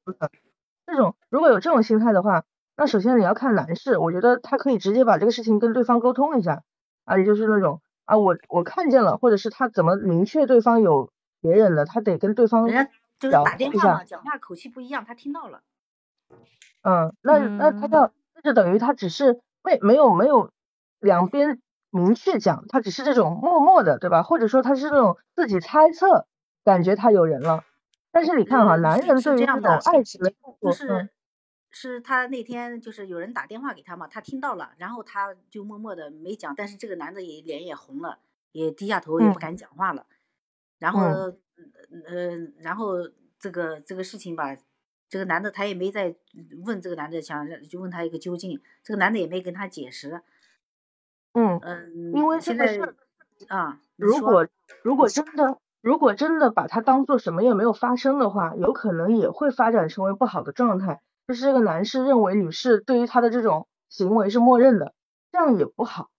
这种如果有这种心态的话，那首先你要看男士，我觉得他可以直接把这个事情跟对方沟通一下，啊，也就是那种啊，我我看见了，或者是他怎么明确对方有别人了，他得跟对方人家就是打电话嘛，讲话口气不一样，他听到了。嗯，那那他嗯要，那就等于他只是没没有没有两边明确讲，他只是这种默默的，对吧？或者说他是那种自己猜测，感觉他有人了。但是你看哈，男人对于这种爱情的付出，就是嗯是他那天就是有人打电话给他嘛，他听到了，然后他就默默的没讲，但是这个男的也脸也红了，也低下头也不嗯敢讲话了。然后，嗯呃，然后这个这个事情吧，这个男的他也没再问这个男的，想就问他一个究竟，这个男的也没跟他解释。嗯，嗯，因为现在啊，如果如果真的如果真的把它当做什么也没有发生的话，有可能也会发展成为不好的状态。就是这个男士认为女士对于他的这种行为是默认的，这样也不好。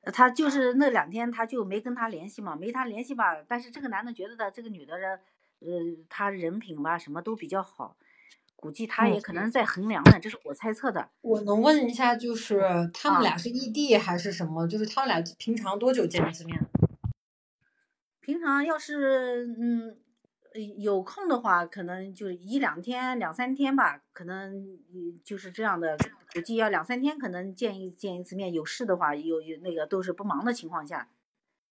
呃他就是那两天他就没跟他联系嘛，没他联系吧，但是这个男的觉得的这个女的呢，呃，他人品吧什么都比较好，估计他也嗯可能在衡量呢，这是我猜测的。我能问一下，就是他们啊俩是异地还是什么？就是他们俩平常多久见一次面？平常要是嗯呃有空的话，可能就一两天、两三天吧，可能嗯就是这样的，估计要两三天可能见一见一次面。有事的话，有有那个都是不忙的情况下，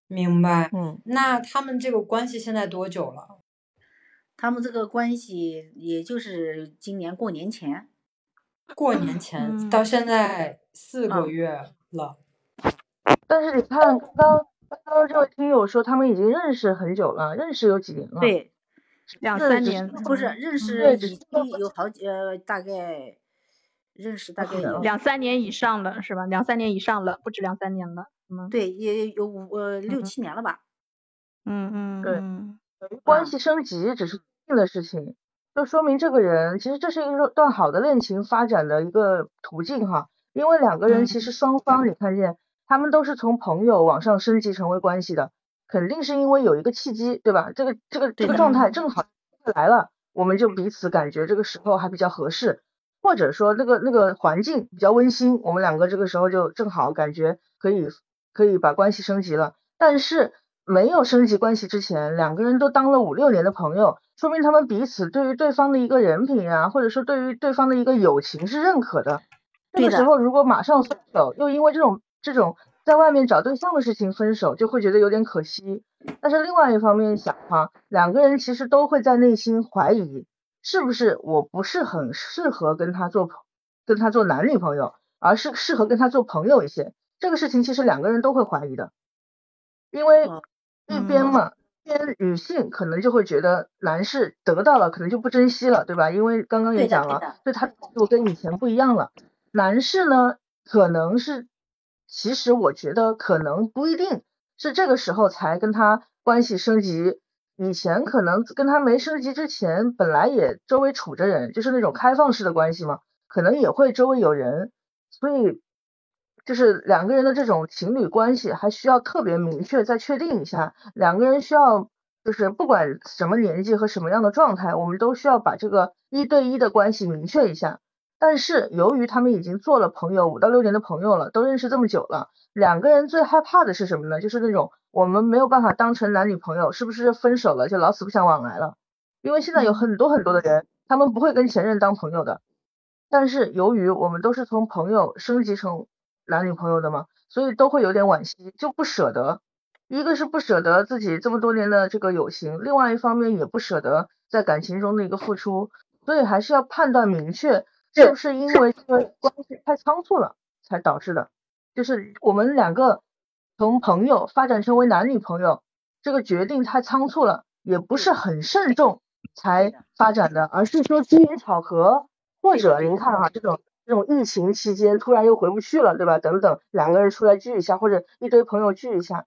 明白。嗯那他们这个关系现在多久了？他们这个关系也就是今年过年前。过年前嗯到现在四个嗯月了。但是你看，刚刚刚刚这位听友说他们已经认识很久了，认识有几年了？对，两三年，不是嗯认识对只已经有好几呃，大概认识大概有两三年以上了是吧？两三年以上了，不止两三年了，嗯对也有五呃六嗯七年了吧。嗯嗯对嗯关系升级只是最近的事情，就说明这个人其实这是一个段好的恋情发展的一个途径哈。因为两个人其实双方你看见他们都是从朋友往上升级成为关系的，肯定是因为有一个契机，对吧？这个这个这个状态正好来了，我们就彼此感觉这个时候还比较合适，或者说那个那个环境比较温馨，我们两个这个时候就正好感觉可以可以把关系升级了。但是没有升级关系之前，两个人都当了五六年的朋友，说明他们彼此对于对方的一个人品啊，或者说对于对方的一个友情是认可的。这个时候如果马上分手，又因为这种这种在外面找对象的事情分手，就会觉得有点可惜。但是另外一方面想哈，两个人其实都会在内心怀疑，是不是我不是很适合跟他做朋跟他做男女朋友，而是适合跟他做朋友一些。这个事情其实两个人都会怀疑的，因为哦一边嘛，一边女性可能就会觉得男士得到了可能就不珍惜了，对吧？因为刚刚也讲了对的，对他就跟以前不一样了。男士呢，可能是，其实我觉得可能不一定是这个时候才跟他关系升级，以前可能跟他没升级之前，本来也周围处着人，就是那种开放式的关系嘛，可能也会周围有人，所以就是两个人的这种情侣关系还需要特别明确再确定一下，两个人需要就是不管什么年纪和什么样的状态，我们都需要把这个一对一的关系明确一下。但是由于他们已经做了朋友五到六年的朋友了，都认识这么久了，两个人最害怕的是什么呢？就是那种我们没有办法当成男女朋友，是不是分手了就老死不相往来了？因为现在有很多很多的人，他们不会跟前任当朋友的，但是由于我们都是从朋友升级成男女朋友的嘛，所以都会有点惋惜，就不舍得。一个是不舍得自己这么多年的这个友情，另外一方面也不舍得在感情中的一个付出，所以还是要判断明确，是不是因为这个关系太仓促了才导致的。就是我们两个从朋友发展成为男女朋友，这个决定太仓促了，也不是很慎重才发展的，而是说机缘巧合，或者您看哈、这种这种疫情期间突然又回不去了，对吧？等等，两个人出来聚一下，或者一堆朋友聚一下，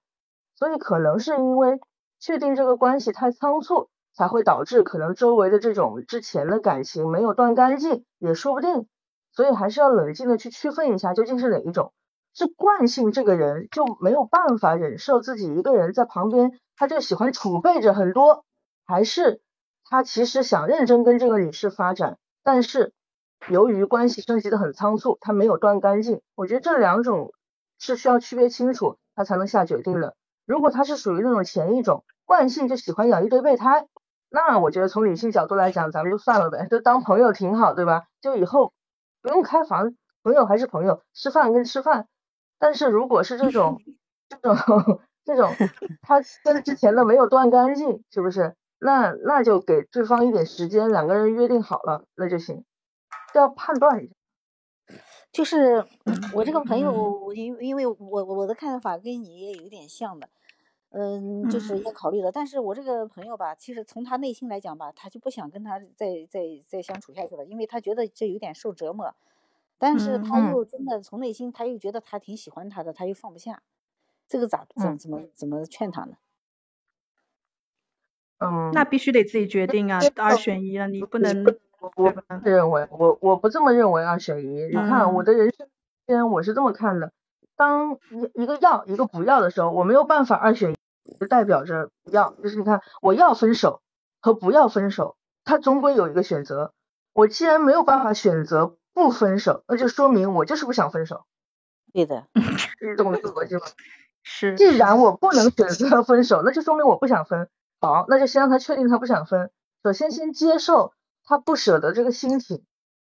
所以可能是因为确定这个关系太仓促，才会导致可能周围的这种之前的感情没有断干净，也说不定。所以还是要冷静的去区分一下，究竟是哪一种。是惯性，这个人就没有办法忍受自己一个人在旁边，他就喜欢储备着很多，还是他其实想认真跟这个女士发展，但是由于关系升级的很仓促，他没有断干净。我觉得这两种是需要区别清楚，他才能下决定的。如果他是属于那种前一种惯性，就喜欢养一堆备胎，那我觉得从理性角度来讲，咱们就算了呗，就当朋友挺好，对吧？就以后不用开房，朋友还是朋友，吃饭跟吃饭。但是如果是这种这种这种，他跟之前的没有断干净，是不是？那那就给对方一点时间，两个人约定好了，那就行。这要判断一下。就是我这个朋友，因因为我我的看法跟你也有点像的，嗯，就是也考虑了，但是我这个朋友吧，其实从他内心来讲吧，他就不想跟他再再再相处下去了，因为他觉得这有点受折磨，但是他嗯。又真的从内心他又觉得他挺喜欢他的，他又放不下，这个咋怎嗯怎么。怎么劝他呢？嗯，那。必须得自己决定啊，二选一了，你不能我我不认为，我我不这么认为二选一。你看我的。人生间我是这么看的，当一一个要一个不要的时候，我没有办法二选一，就代表着不要。就是你看我要分手和不要分手，他终归有一个选择。我既然没有办法选择不分手，那就说明我就是不想分手，对的，是这么个逻辑吗？是既然我不能选择分手，那就说明我不想分。好，那就先让他确定他不想分。首先先接受他不舍得这个心情，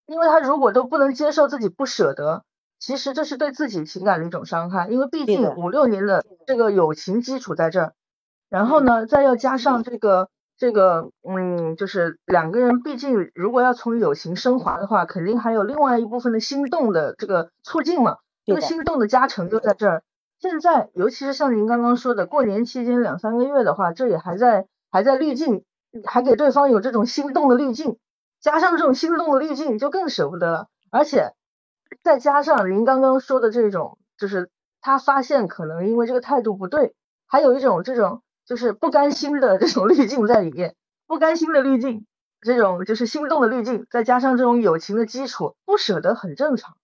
因为他如果都不能接受自己不舍得，其实这是对自己情感的一种伤害。因为毕竟五六年的这个友情基础在这儿，然后呢，再要加上这个这个，嗯，就是两个人毕竟如果要从友情升华的话，肯定还有另外一部分的心动的这个促进嘛，这个对心动的加成就在这儿。现在尤其是像您刚刚说的，过年期间两三个月的话，这也还在还在滤镜，还给对方有这种心动的滤镜，加上这种心动的滤镜，就更舍不得了。而且再加上您刚刚说的这种，就是他发现可能因为这个态度不对，还有一种这种就是不甘心的这种滤镜在里面，不甘心的滤镜，这种就是心动的滤镜，再加上这种友情的基础，不舍得很正常。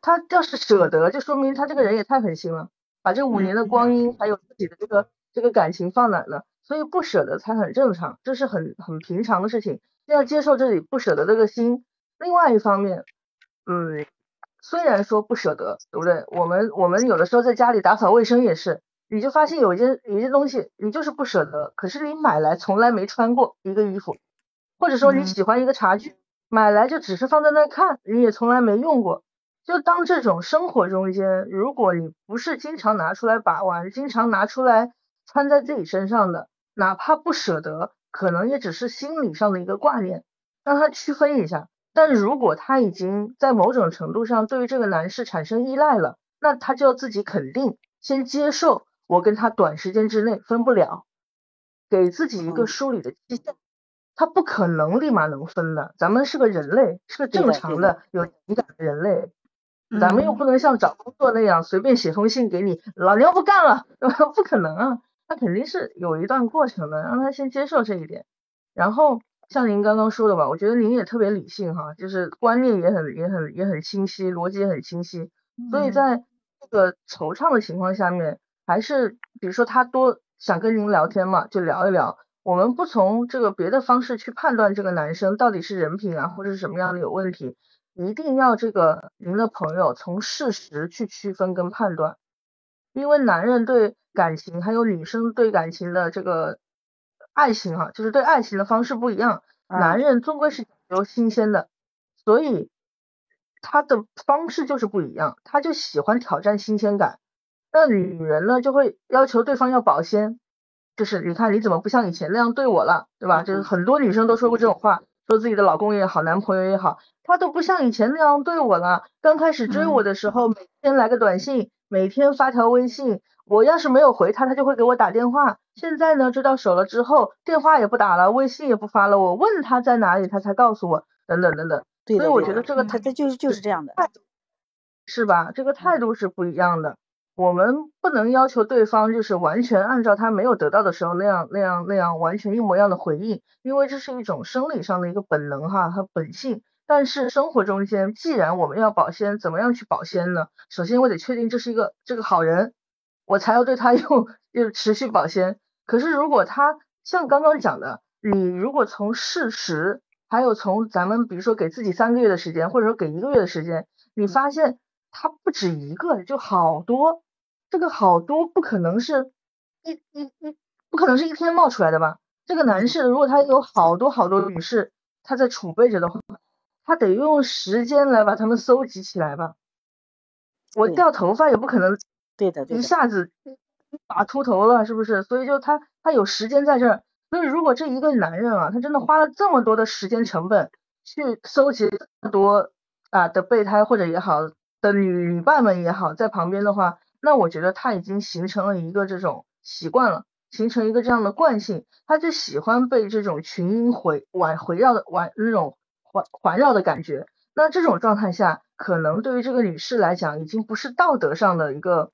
他要是舍得，就说明他这个人也太狠心了，把这五年的光阴还有自己的这个这个感情放哪了？所以不舍得才很正常，这是很很平常的事情，要接受这里不舍得这个心。另外一方面，嗯，虽然说不舍得，对不对？我们我们有的时候在家里打扫卫生也是，你就发现有一件有一些东西你就是不舍得，可是你买来从来没穿过一个衣服，或者说你喜欢一个茶具，买来就只是放在那看，你也从来没用过。就当这种生活中间，如果你不是经常拿出来把玩，经常拿出来穿在自己身上的，哪怕不舍得，可能也只是心理上的一个挂念，让它区分一下。但如果他已经在某种程度上对于这个男士产生依赖了，那他就要自己肯定，先接受我跟他短时间之内分不了，给自己一个梳理的期限。他不可能立马能分的，咱们是个人类，是个正常的有情感的人类。咱们又不能像找工作那样随便写封信给你，老娘不干了，不可能啊，他肯定是有一段过程的，让他先接受这一点。然后像您刚刚说的吧，我觉得您也特别理性哈，就是观念也很也很也很清晰，逻辑也很清晰。所以在这个惆怅的情况下面，还是比如说他多想跟您聊天嘛，就聊一聊。我们不从这个别的方式去判断这个男生到底是人品啊，或者是什么样的有问题。一定要这个您的朋友从事实去区分跟判断，因为男人对感情还有女生对感情的这个爱情哈，就是对爱情的方式不一样。男人终归是求新鲜的，所以他的方式就是不一样，他就喜欢挑战新鲜感。那女人呢，就会要求对方要保鲜，就是你看你怎么不像以前那样对我了，对吧？就是很多女生都说过这种话。说自己的老公也好，男朋友也好，他都不像以前那样对我了。刚开始追我的时候，每天来个短信，每天发条微信，我要是没有回他，他就会给我打电话。现在呢，追到手了之后，电话也不打了，微信也不发了。我问他在哪里，他才告诉我，等等等等。所以我觉得这个他这就是就是这样的，是吧？这个态度是不一样的。我们不能要求对方就是完全按照他没有得到的时候那样那样那样完全一模一样的回应，因为这是一种生理上的一个本能哈和本性。但是生活中间，既然我们要保鲜，怎么样去保鲜呢？首先我得确定这是一个这个好人，我才要对他 用又持续保鲜。可是如果他像刚刚讲的，你如果从事实，还有从咱们比如说给自己三个月的时间，或者说给一个月的时间，你发现他不止一个，就好多。这个好多不可能是一一一不可能是一天冒出来的吧？这个男士如果他有好多好多女士他在储备着的话，他得用时间来把他们搜集起来吧。我掉头发也不可能，对的，一下子打秃头了，是不是？所以就他他有时间在这儿。所以如果这一个男人啊，他真的花了这么多的时间成本去搜集这么多啊的备胎或者也好的女女伴们也好，在旁边的话。那我觉得他已经形成了一个这种习惯了，形成一个这样的惯性，他就喜欢被这种群英回环围绕的环那种环环绕的感觉。那这种状态下，可能对于这个女士来讲，已经不是道德上的一个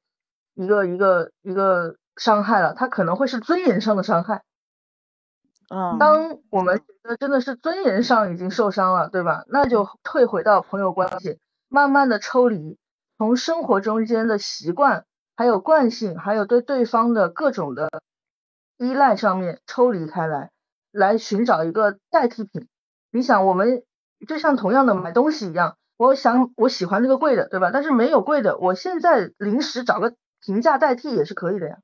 一个一个一个伤害了，它可能会是尊严上的伤害。嗯，当我们觉得真的是尊严上已经受伤了，对吧？那就退回到朋友关系，慢慢的抽离。从生活中间的习惯，还有惯性，还有对对方的各种的依赖上面抽离开来，来寻找一个代替品。你想，我们就像同样的买东西一样，我想我喜欢这个贵的，对吧？但是没有贵的，我现在临时找个平价代替也是可以的呀。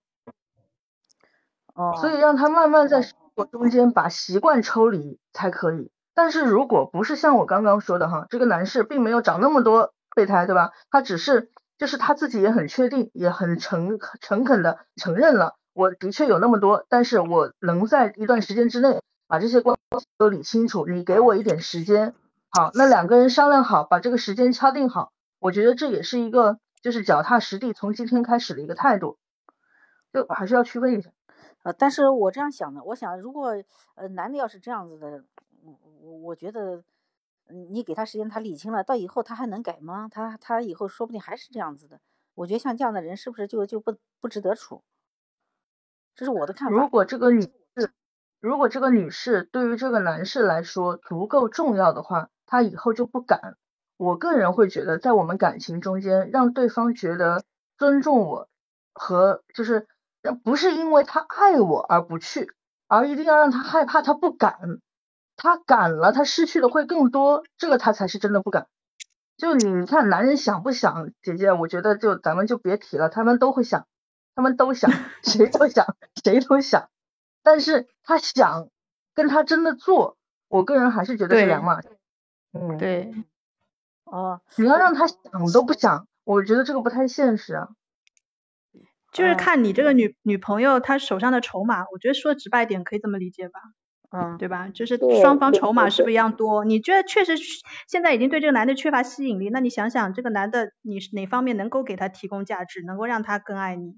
哦。所以让他慢慢在生活中间把习惯抽离才可以。但是如果不是像我刚刚说的哈，这个男士并没有找那么多。备胎对吧？他只是就是他自己也很确定，也很诚诚恳的承认了，我的确有那么多，但是我能在一段时间之内把这些关系都理清楚。你给我一点时间，好，那两个人商量好，把这个时间敲定好。我觉得这也是一个，就是脚踏实地从今天开始的一个态度，就还是要去问一下。呃，但是我这样想的，我想如果呃男的要是这样子的，我我我觉得，你给他时间，他理清了，到以后他还能改吗？他他以后说不定还是这样子的。我觉得像这样的人是不是就就不不值得处？这是我的看法。如果这个女士，如果这个女士对于这个男士来说足够重要的话，他以后就不敢。我个人会觉得，在我们感情中间，让对方觉得尊重我和就是。不是因为他爱我而不去，而一定要让他害怕，他不敢，他敢了，他失去的会更多，这个他才是真的不敢。就你看，男人想不想，姐姐，我觉得就咱们就别提了，他们都会想，他们都想，谁都想，谁都想，但是他想跟他真的做，我个人还是觉得是两码事。嗯，对，哦，你要让他想都不想，我觉得这个不太现实啊。就是看你这个女女朋友她手上的筹码，我觉得说直白点可以这么理解吧，嗯，对吧？就是双方筹码是不是一样多？你觉得确实现在已经对这个男的缺乏吸引力，那你想想这个男的你是哪方面能够给他提供价值，能够让他更爱你？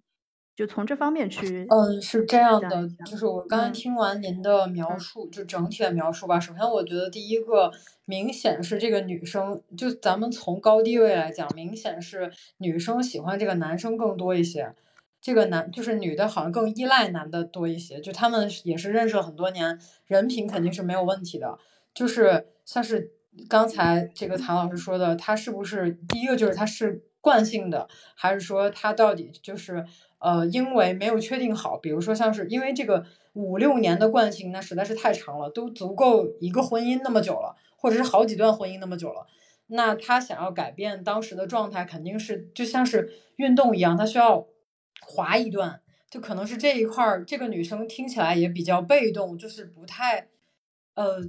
就从这方面去。嗯，是这样的，就是我刚才听完您的描述，就整体的描述吧。首先，我觉得第一个明显是这个女生，就咱们从高低位来讲，明显是女生喜欢这个男生更多一些。这个男就是女的，好像更依赖男的多一些。就他们也是认识了很多年，人品肯定是没有问题的。就是像是刚才这个谭老师说的，他是不是第一个就是他是惯性的，还是说他到底就是呃因为没有确定好？比如说像是因为这个五六年的惯性，那实在是太长了，都足够一个婚姻那么久了，或者是好几段婚姻那么久了。那他想要改变当时的状态，肯定是就像是运动一样，他需要。滑一段，就可能是这一块儿，这个女生听起来也比较被动，就是不太，呃，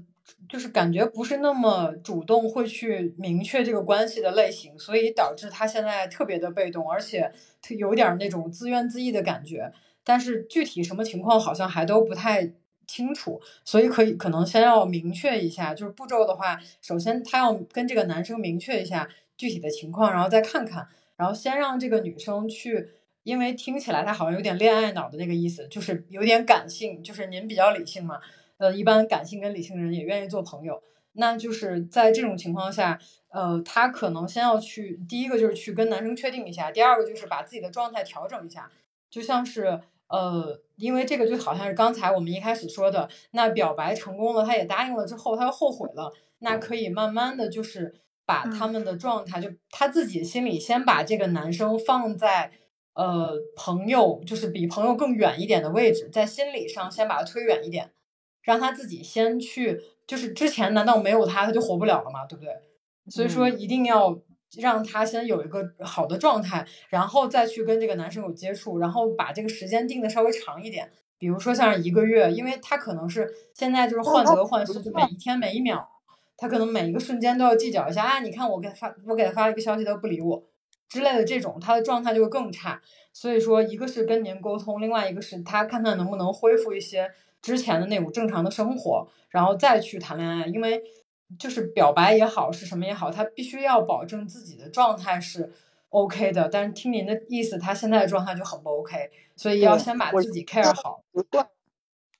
就是感觉不是那么主动会去明确这个关系的类型，所以导致他现在特别的被动，而且他有点那种自怨自艾的感觉。但是具体什么情况好像还都不太清楚，所以可以可能先要明确一下，就是步骤的话，首先他要跟这个男生明确一下具体的情况，然后再看看，然后先让这个女生去。因为听起来他好像有点恋爱脑的那个意思，就是有点感性，就是您比较理性嘛。呃，一般感性跟理性人也愿意做朋友。那就是在这种情况下，呃，他可能先要去第一个就是去跟男生确定一下，第二个就是把自己的状态调整一下。就像是呃，因为这个就好像是刚才我们一开始说的，那表白成功了，他也答应了之后，他又后悔了，那可以慢慢的就是把他们的状态，就他自己心里先把这个男生放在。呃，朋友就是比朋友更远一点的位置，在心理上先把他推远一点，让他自己先去。就是之前难道没有他他就活不了了吗？对不对？所以说一定要让他先有一个好的状态，然后再去跟这个男生有接触，然后把这个时间定的稍微长一点，比如说像一个月，因为他可能是现在就是患得患失，就每一天每一秒，他可能每一个瞬间都要计较一下啊。你看我给他发，我给他发了一个消息，他不理我。之类的这种，他的状态就会更差。所以说，一个是跟您沟通，另外一个是他看看能不能恢复一些之前的那种正常的生活，然后再去谈恋爱。因为就是表白也好，是什么也好，他必须要保证自己的状态是 OK 的。但是听您的意思，他现在的状态就很不 OK，所以要先把自己 care 好。习惯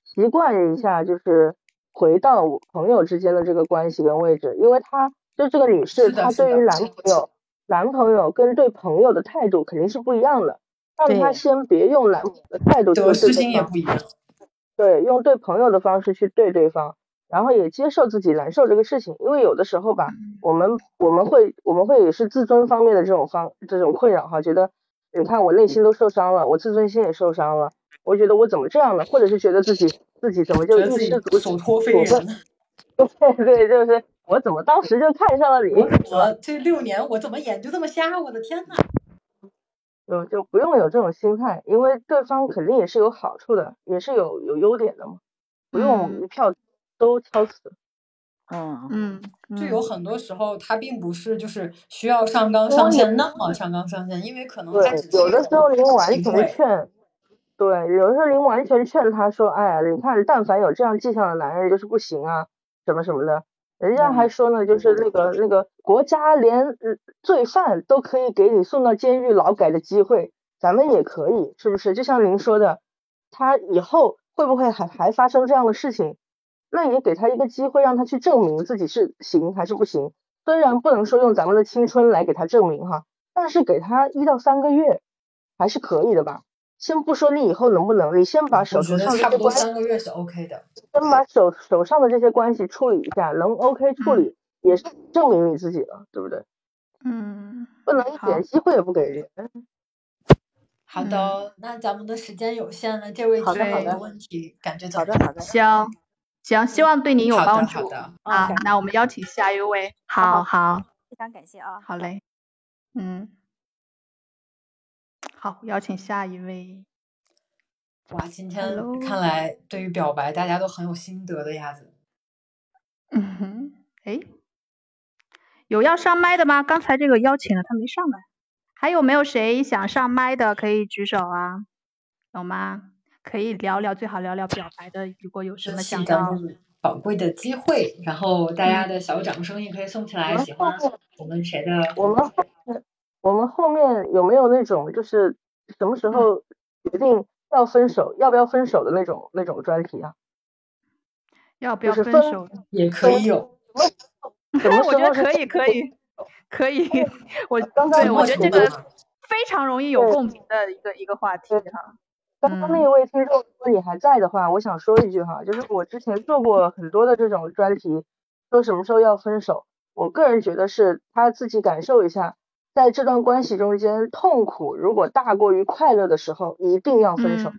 习惯一下，就是回到朋友之间的这个关系跟位置，因为他就这个女士，她对于男朋友。男朋友跟对朋友的态度肯定是不一样的，让他先别用男朋友的态度去对对方，对，用对朋友的方式去对对方，然后也接受自己难受这个事情，因为有的时候吧，我们我们会我们会也是自尊方面的这种方这种困扰哈，觉得你看我内心都受伤了，我自尊心也受伤了，我觉得我怎么这样呢？或者是觉得自己自己怎么就一失足所托非人？对对，就是。我怎么当时就看上了你？我这六年我怎么眼就这么瞎？我的天呐！就就不用有这种心态，因为对方肯定也是有好处的，也是有有优点的嘛，不用一票都敲死。嗯嗯，就有很多时候他并不是就是需要上纲上线那么上纲上线，因为可能他只有的时候您完全劝，对，有的时候您完全劝他说，哎呀，你看，但凡有这样迹象的男人就是不行啊，什么什么的。人家还说呢，就是那个那个国家连罪犯都可以给你送到监狱劳改的机会，咱们也可以，是不是？就像您说的，他以后会不会还还发生这样的事情？那也给他一个机会，让他去证明自己是行还是不行。虽然不能说用咱们的青春来给他证明哈，但是给他一到三个月还是可以的吧。先不说你以后能不能，你先把手头上差不多三个月是 OK 的。先把手手上的这些关系处理一下，能 OK 处理也是证明你自己了，对不对？嗯。不能一点机会也不给人。好的，那咱们的时间有限了，这位好的好的问题感觉好的好的行。行，希望对你有帮助啊。那我们邀请下一位。好好，非常感谢啊。好嘞，嗯，好，邀请下一位。哇，今天看来对于表白大家都很有心得的样子。嗯哼，哎，有要上麦的吗？刚才这个邀请了，他没上来。还有没有谁想上麦的可以举手啊？有吗？可以聊聊，最好聊聊表白的。如果有什么想要宝贵的机会，然后大家的小掌声也可以送起来。喜欢我们谁的？我们我们后面有没有那种就是什么时候决定要分手，要不要分手的那种那种专题啊？要不要分手 也可以有。我觉得可以，可以，可以。我刚才我觉得这个非常容易有共鸣的一个一个话题哈。刚刚那一位听众，如果你还在的话，我想说一句哈，就是我之前做过很多的这种专题，说什么时候要分手，我个人觉得是他自己感受一下，在这段关系中间痛苦如果大过于快乐的时候，一定要分手，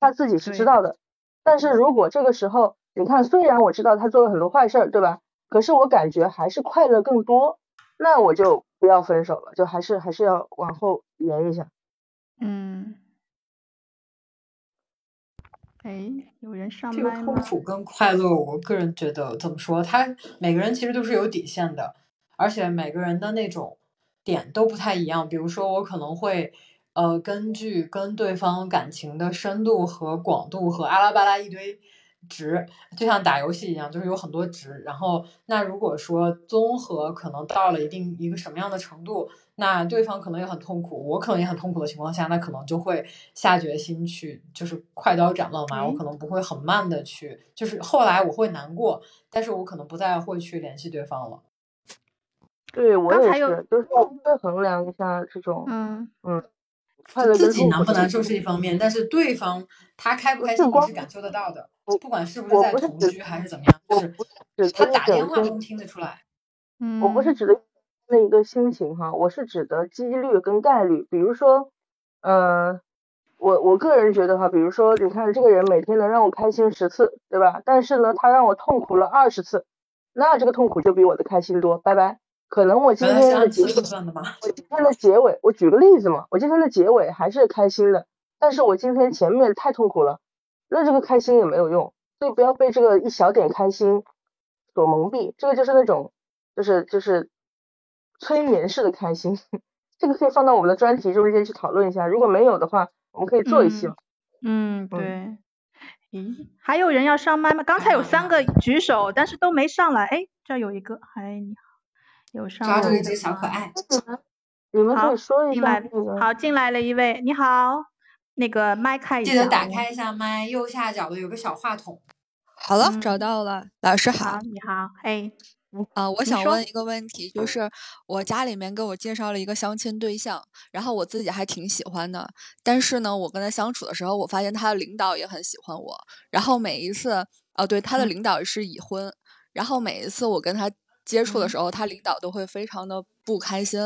他自己是知道的。但是如果这个时候，你看，虽然我知道他做了很多坏事，对吧？可是我感觉还是快乐更多，那我就不要分手了，就还是还是要往后延一下。嗯。哎，有人上这个痛苦跟快乐，我个人觉得怎么说？他每个人其实都是有底线的，而且每个人的那种点都不太一样。比如说，我可能会呃根据跟对方感情的深度和广度和阿拉巴拉一堆。值就像打游戏一样，就是有很多值。然后，那如果说综合可能到了一定一个什么样的程度，那对方可能也很痛苦，我可能也很痛苦的情况下，那可能就会下决心去，就是快刀斩乱麻。我可能不会很慢的去，就是后来我会难过，但是我可能不再会去联系对方了。对我也是，就是会衡量一下这种，嗯嗯，自己难不难受是一方面，但是对方他开不开心你是感受得到的。不管是不是在同居还是怎么样，就是他打电话能听得出来。嗯，我不是指的那一个心情哈，我是指的几率跟概率。比如说，呃，我我个人觉得哈，比如说你看这个人每天能让我开心十次，对吧？但是呢，他让我痛苦了二十次，那这个痛苦就比我的开心多。拜拜。可能我今天的结尾，我今天的结尾，我举个例子嘛，我今天的结尾还是开心的，但是我今天前面太痛苦了。那这个开心也没有用，所以不要被这个一小点开心所蒙蔽。这个就是那种，就是就是催眠式的开心。这个可以放到我们的专题中间去讨论一下。如果没有的话，我们可以做一期。嗯，对。咦，还有人要上麦吗？刚才有三个举手，但是都没上来。哎，这有一个，嗨，你好，有上。抓住一只小可爱。你们可以说一下。好，进来了一位，你好。那个麦开一下，记得打开一下麦，右下角的有个小话筒。好了，找到了，老师好，你好，嘿，啊，我想问一个问题，就是我家里面给我介绍了一个相亲对象，然后我自己还挺喜欢的，但是呢，我跟他相处的时候，我发现他的领导也很喜欢我，然后每一次，哦，对，他的领导是已婚，然后每一次我跟他接触的时候，他领导都会非常的不开心，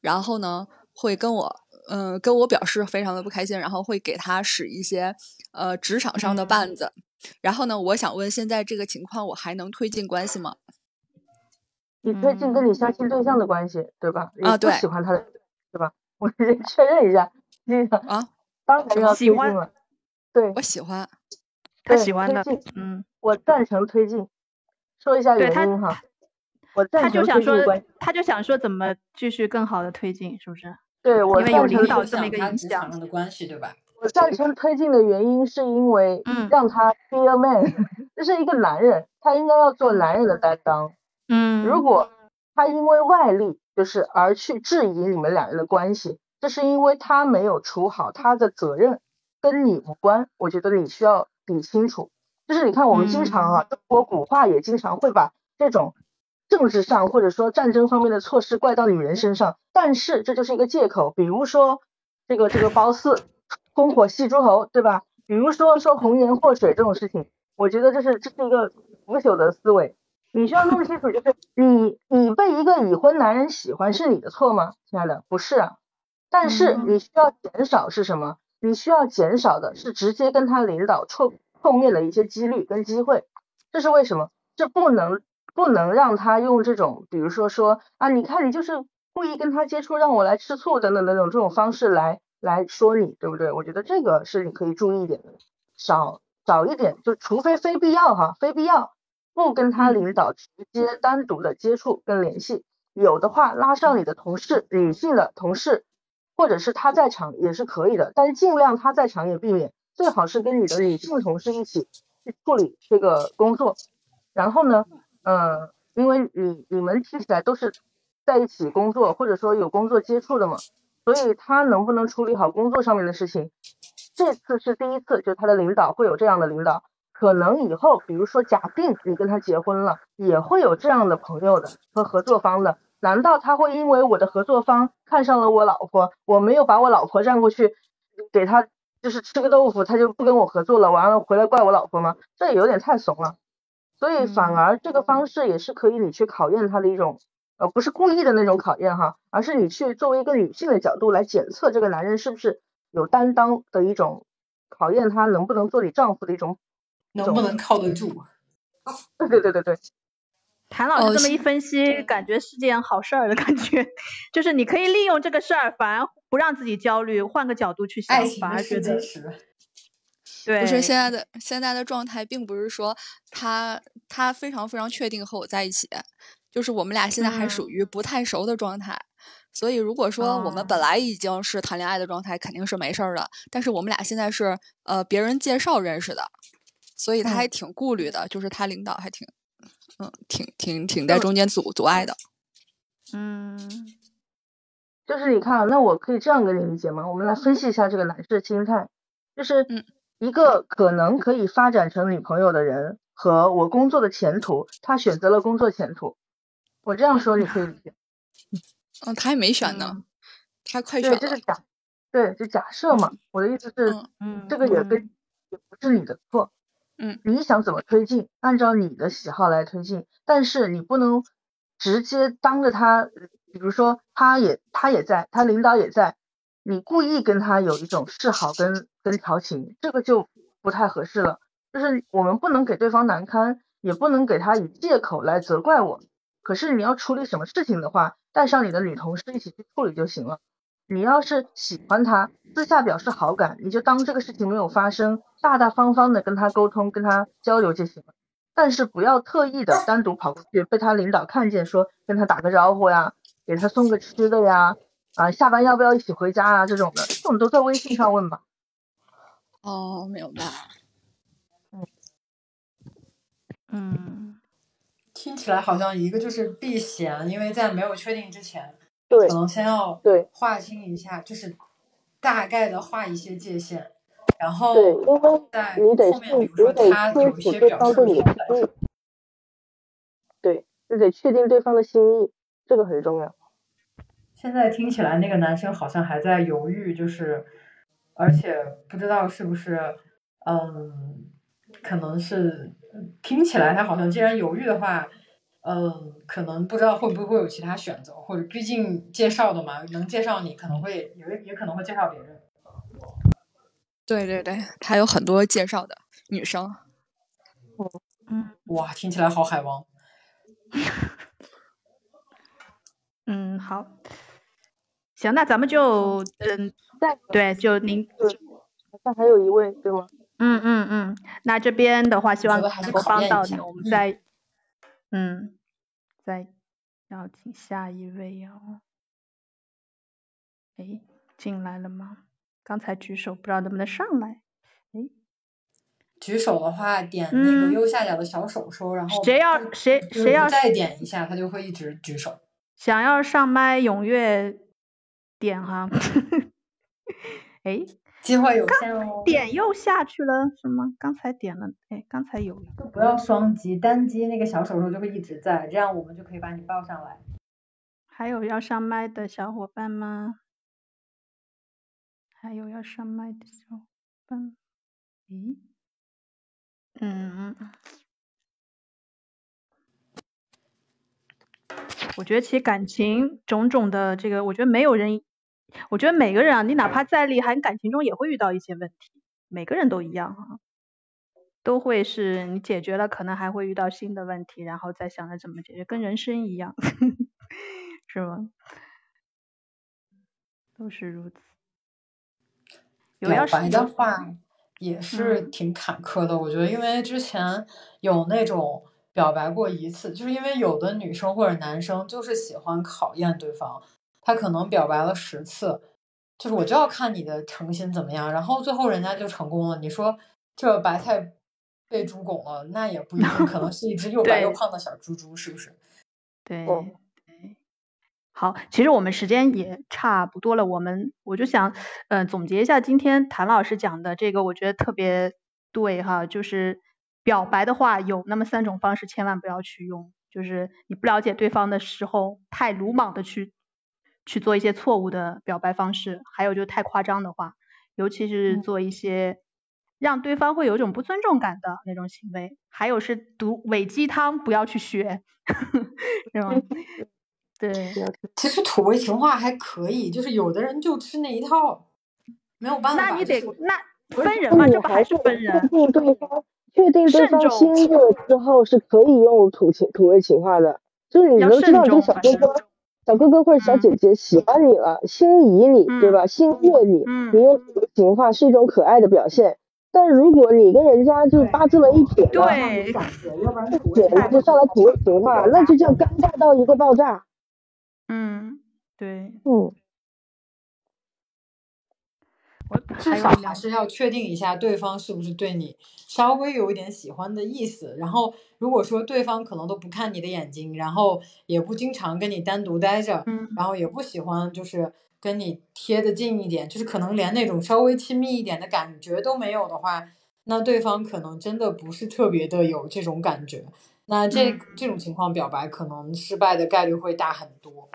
然后呢，会跟我。嗯，跟我表示非常的不开心，然后会给他使一些呃职场上的绊子。然后呢，我想问，现在这个情况我还能推进关系吗？你推进跟你相亲对象的关系，对吧？啊，对。喜欢他的，对吧？我先确认一下。那个啊，当然要推进了。对，我喜欢。他喜欢的。嗯，我赞成推进。说一下原因哈。我他就想说，他就想说怎么继续更好的推进，是不是？对，我因为有领导这么一个影响的关系，对吧？我赞成推进的原因是因为，让他 be a man，这是一个男人，他应该要做男人的担当。嗯，如果他因为外力就是而去质疑你们两人的关系，这是因为他没有处好他的责任，跟你无关。我觉得你需要理清楚。就是你看，我们经常啊，中国古话也经常会把这种政治上或者说战争方面的措施怪到女人身上，但是这就是一个借口。比如说这个这个褒姒烽火戏诸侯，对吧？比如说说红颜祸水这种事情，我觉得这是这是一个腐朽的思维。你需要弄清楚，就是你你被一个已婚男人喜欢是你的错吗，亲爱的？不是啊。但是你需要减少是什么？你需要减少的是直接跟他领导错碰面的一些几率跟机会。这是为什么？这不能不能让他用这种，比如说说啊，你看你就是故意跟他接触，让我来吃醋等等等等这种方式来来说你，对不对？我觉得这个是你可以注意一点的，少少一点，就除非非必要哈，非必要不跟他领导直接单独的接触跟联系，有的话拉上你的同事，女性的同事。或者是他在场也是可以的，但是尽量他在场也避免，最好是跟你的女性同事一起去处理这个工作。然后呢，嗯，因为你你们听起来都是在一起工作，或者说有工作接触的嘛，所以他能不能处理好工作上面的事情，这次是第一次，就他的领导会有这样的领导，可能以后比如说假定你跟他结婚了，也会有这样的朋友的和合作方的。难道他会因为我的合作方看上了我老婆，我没有把我老婆让过去给他，就是吃个豆腐，他就不跟我合作了？完了回来怪我老婆吗？这也有点太怂了。所以反而这个方式也是可以你去考验他的一种，呃，不是故意的那种考验哈，而是你去作为一个女性的角度来检测这个男人是不是有担当的一种考验，他能不能做你丈夫的一种，能不能靠得住？对对对对对。谭老师这么一分析，感觉是件好事儿的感觉，就是你可以利用这个事儿，反而不让自己焦虑，换个角度去想，反而觉得，对，不是现在的现在的状态，并不是说他他非常非常确定和我在一起，就是我们俩现在还属于不太熟的状态，所以如果说我们本来已经是谈恋爱的状态，肯定是没事儿的，但是我们俩现在是呃别人介绍认识的，所以他还挺顾虑的，就是他领导还挺。嗯，挺挺挺在中间阻阻碍的。嗯，就是你看，那我可以这样跟你理解吗？我们来分析一下这个男士的心态，就是一个可能可以发展成女朋友的人和我工作的前途，他选择了工作前途。我这样说你可以理解？嗯，他还没选呢，他快选了。对，这是假，对，就假设嘛。我的意思是，嗯，这个也跟也不是你的错。嗯，你想怎么推进，按照你的喜好来推进，但是你不能直接当着他，比如说他也他也在，他领导也在，你故意跟他有一种示好跟跟调情，这个就不太合适了。就是我们不能给对方难堪，也不能给他以借口来责怪我。可是你要处理什么事情的话，带上你的女同事一起去处理就行了。你要是喜欢他，私下表示好感，你就当这个事情没有发生，大大方方的跟他沟通，跟他交流就行了。但是不要特意的单独跑过去，被他领导看见，说跟他打个招呼呀，给他送个吃的呀，啊，下班要不要一起回家啊？这种的，这种都在微信上问吧。哦，明白。嗯嗯，听起来好像一个就是避嫌，因为在没有确定之前。对，可能先要对划清一下，就是大概的画一些界限，然后对，因为在你得后面，比你如说他有得一些对表示不方对你的，心意，对，就得确定对方的心意，这个很重要。现在听起来那个男生好像还在犹豫，就是而且不知道是不是，嗯，可能是听起来他好像既然犹豫的话。嗯，可能不知道会不会有其他选择，或者毕竟介绍的嘛，能介绍你可能会也也可能会介绍别人。对对对，他有很多介绍的女生。嗯，哇，听起来好海王。嗯，好，行，那咱们就嗯，对，就您，好像还有一位，对吗？嗯嗯嗯，那这边的话，希望能够帮到你，我们再，嗯。再邀请下一位哦。哎，进来了吗？刚才举手，不知道能不能上来。哎，举手的话，点那个嗯右下角的小手手，然后谁要谁谁要再点一下，他就会一直举手。想要上麦踊跃点哈，哎，机会有限哦。点又下去了是吗？刚才点了，哎，刚才有一个，不要双击，单击那个小手手就会一直在，这样我们就可以把你抱上来。还有要上麦的小伙伴吗？还有要上麦的小伙伴？咦，嗯，我觉得其实感情种种的这个，我觉得没有人，我觉得每个人啊，你哪怕再厉害，你感情中也会遇到一些问题，每个人都一样啊，都会是你解决了，可能还会遇到新的问题，然后再想着怎么解决，跟人生一样，是吗？都是如此。有要是的话也是嗯挺坎坷的，我觉得，因为之前有那种表白过一次，就是因为有的女生或者男生就是喜欢考验对方，他可能表白了十次，就是我就要看你的诚心怎么样，然后最后人家就成功了。你说这白菜被猪拱了，那也不一定，可能 是一只又白又胖的小猪猪，是不是？对好，其实我们时间也差不多了，我们我就想，嗯、总结一下今天谭老师讲的这个，我觉得特别对哈，就是表白的话有那么三种方式，千万不要去用，就是你不了解对方的时候，太鲁莽的去去做一些错误的表白方式，还有就是太夸张的话，尤其是嗯做一些让对方会有一种不尊重感的那种行为，还有是毒伪鸡汤，不要去学，是吗？对，其实土味情话还可以，就是有的人就吃那一套，没有办法。那你得就是那分人嘛，你这不还是是分人对方，确定对方心热之后是可以用土情土味情话的，就是你要能知道这个小哥哥、小哥哥或者小嗯姐姐喜欢你了，心仪你，对嗯吧？心悦你，嗯你用土味情话是一种可爱的表现。但如果你跟人家就八字了一撇要不然就上来土味情话，那就叫尴尬到一个爆炸。嗯，对，嗯，我至少还是要确定一下对方是不是对你稍微有一点喜欢的意思。然后，如果说对方可能都不看你的眼睛，然后也不经常跟你单独待着，嗯然后也不喜欢就是跟你贴的近一点，就是可能连那种稍微亲密一点的感觉都没有的话，那对方可能真的不是特别的有这种感觉。那这嗯这种情况表白可能失败的概率会大很多。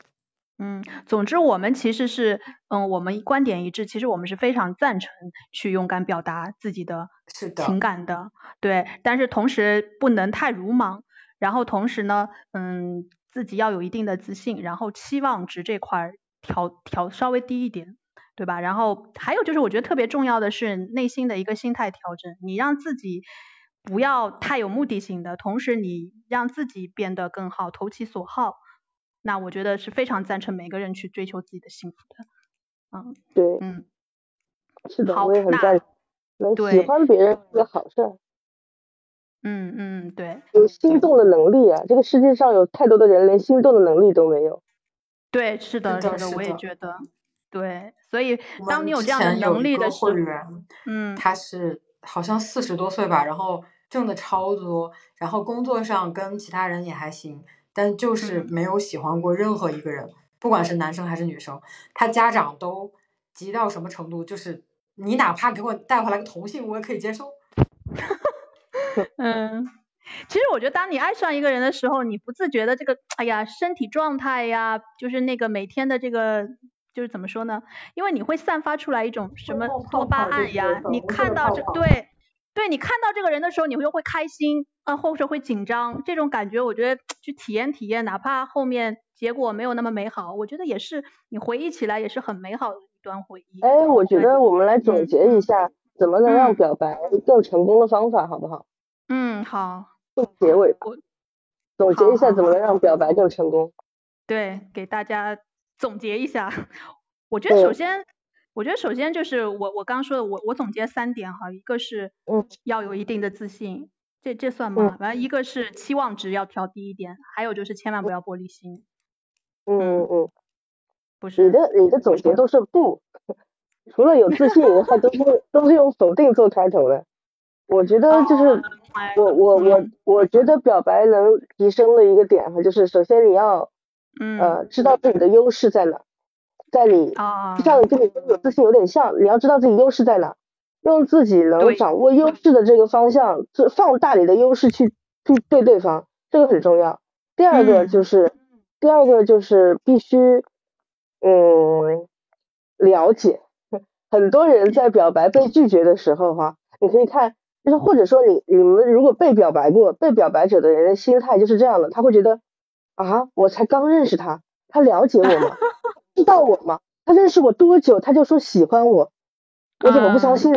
嗯，总之我们其实是，嗯，我们观点一致，其实我们是非常赞成去勇敢表达自己的情感的，对，但是同时不能太鲁莽，然后同时呢，嗯，自己要有一定的自信，然后期望值这块儿调调稍微低一点，对吧？然后还有就是我觉得特别重要的是内心的一个心态调整，你让自己不要太有目的性的，同时你让自己变得更好，投其所好。那我觉得是非常赞成每个人去追求自己的幸福的。嗯对，嗯，是的，好我也很那赞成。对喜欢别人是个好事儿，嗯嗯，对有心动的能力啊！这个世界上有太多的人连心动的能力都没有。对，是的，是的，我也觉得，对，所以当你有这样的能力的时候，嗯他是好像四十多岁吧，然后挣的超多，然后工作上跟其他人也还行，但就是嗯没有喜欢过任何一个人，不管是男生还是女生。他家长都急到什么程度，就是你哪怕给我带回来个同性，我也可以接受。嗯，其实我觉得，当你爱上一个人的时候，你不自觉的这个，哎呀，身体状态呀，就是那个每天的这个，就是怎么说呢？因为你会散发出来一种什么多巴胺呀，你看到这对。对你看到这个人的时候，你会会开心啊，或者会紧张，这种感觉，我觉得去体验体验，哪怕后面结果没有那么美好，我觉得也是你回忆起来也是很美好的一段回忆。哎，我觉得我们来总嗯结一下，怎么能让嗯表白更成功的方法，好不好？嗯，好，做结尾吧我，总结一下怎么能让表白更成功。对，给大家总结一下。我觉得首先，我觉得首先就是我我刚说的，我我总结三点哈，一个是嗯要有一定的自信，这这算吗？完了一个是期望值要调低一点，还有就是千万不要玻璃心，嗯嗯不是你？的你的总结都是不，除了有自信以外，都是都是用否定做开头的。我觉得就是我我我我觉得表白能提升的一个点哈，就是首先你要呃知道自己的优势在哪，在你就像跟你有自信有点像，你要知道自己优势在哪，用自己能掌握优势的这个方向，就放大你的优势去去对对方，这个很重要。第二个就是第二个就是必须嗯了解，很多人在表白被拒绝的时候哈，你可以看。就是或者说你你们如果被表白过，被表白者的人的心态就是这样的，他会觉得啊，我才刚认识他，他了解我吗？知道我吗？他认识我多久他就说喜欢我，我怎么不相信？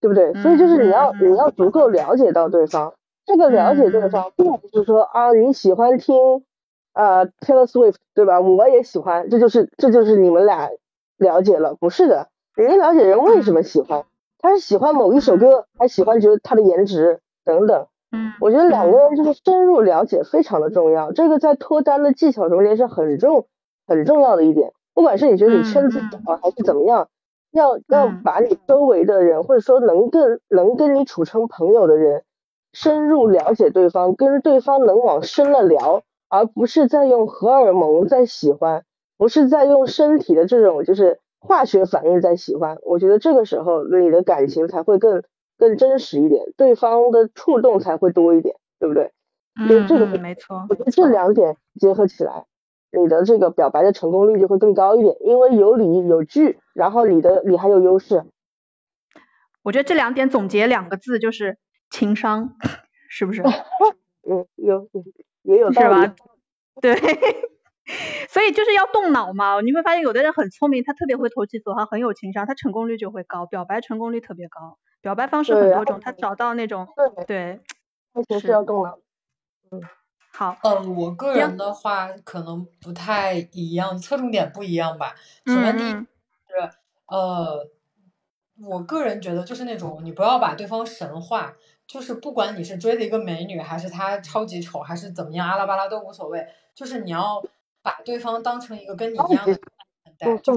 对不对？所以就是你要你要足够了解到对方，这个了解对方并不是说啊你喜欢听呃 Taylor Swift 对吧？我也喜欢，这就是这就是你们俩了解了，不是的，人家了解人为什么喜欢。他是喜欢某一首歌，还喜欢觉得他的颜值等等。嗯，我觉得两个人就是深入了解非常的重要，这个在脱单的技巧中间是很重很重要的一点。不管是你觉得你圈子小还是怎么样，要要把你周围的人或者说能跟能跟你处成朋友的人深入了解对方，跟对方能往深了聊，而不是在用荷尔蒙在喜欢，不是在用身体的这种就是。化学反应在喜欢，我觉得这个时候你的感情才会更更真实一点，对方的触动才会多一点，对不对？嗯，这个没错。我觉得这两点结合起来，你的这个表白的成功率就会更高一点，因为有理有据，然后你的你还有优势。我觉得这两点总结两个字就是情商，是不是？嗯，有也有是吧？对。所以就是要动脑嘛，你会发现有的人很聪明，他特别会投其所好，很有情商，他成功率就会高，表白成功率特别高。表白方式很多种，他找到那种对，确实要动脑。嗯，好。呃，我个人的话可能不太一样，侧重点不一样吧。首先第一是呃，我个人觉得就是那种你不要把对方神化，就是不管你是追的一个美女，还是她超级丑，还是怎么样，阿拉巴拉都无所谓，就是你要。把对方当成一个跟你一样的看待，就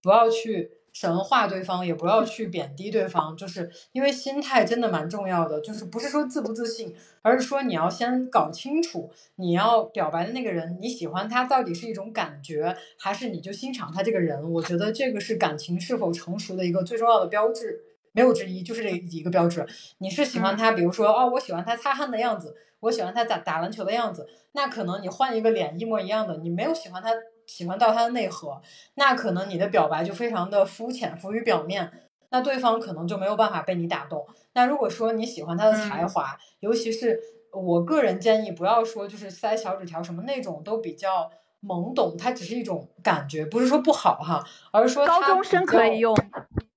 不要去神化对方，也不要去贬低对方，就是因为心态真的蛮重要的。就是不是说自不自信，而是说你要先搞清楚，你要表白的那个人，你喜欢他到底是一种感觉，还是你就欣赏他这个人？我觉得这个是感情是否成熟的一个最重要的标志，没有之一，就是这一个标志。你是喜欢他，比如说哦，我喜欢他擦汗的样子。我喜欢他打打篮球的样子，那可能你换一个脸一模一样的，你没有喜欢他，喜欢到他的内核，那可能你的表白就非常的肤浅，浮于表面，那对方可能就没有办法被你打动。那如果说你喜欢他的才华，尤其是我个人建议不要说就是塞小纸条什么那种都比较懵懂，它只是一种感觉，不是说不好哈，而是说高中生可以用。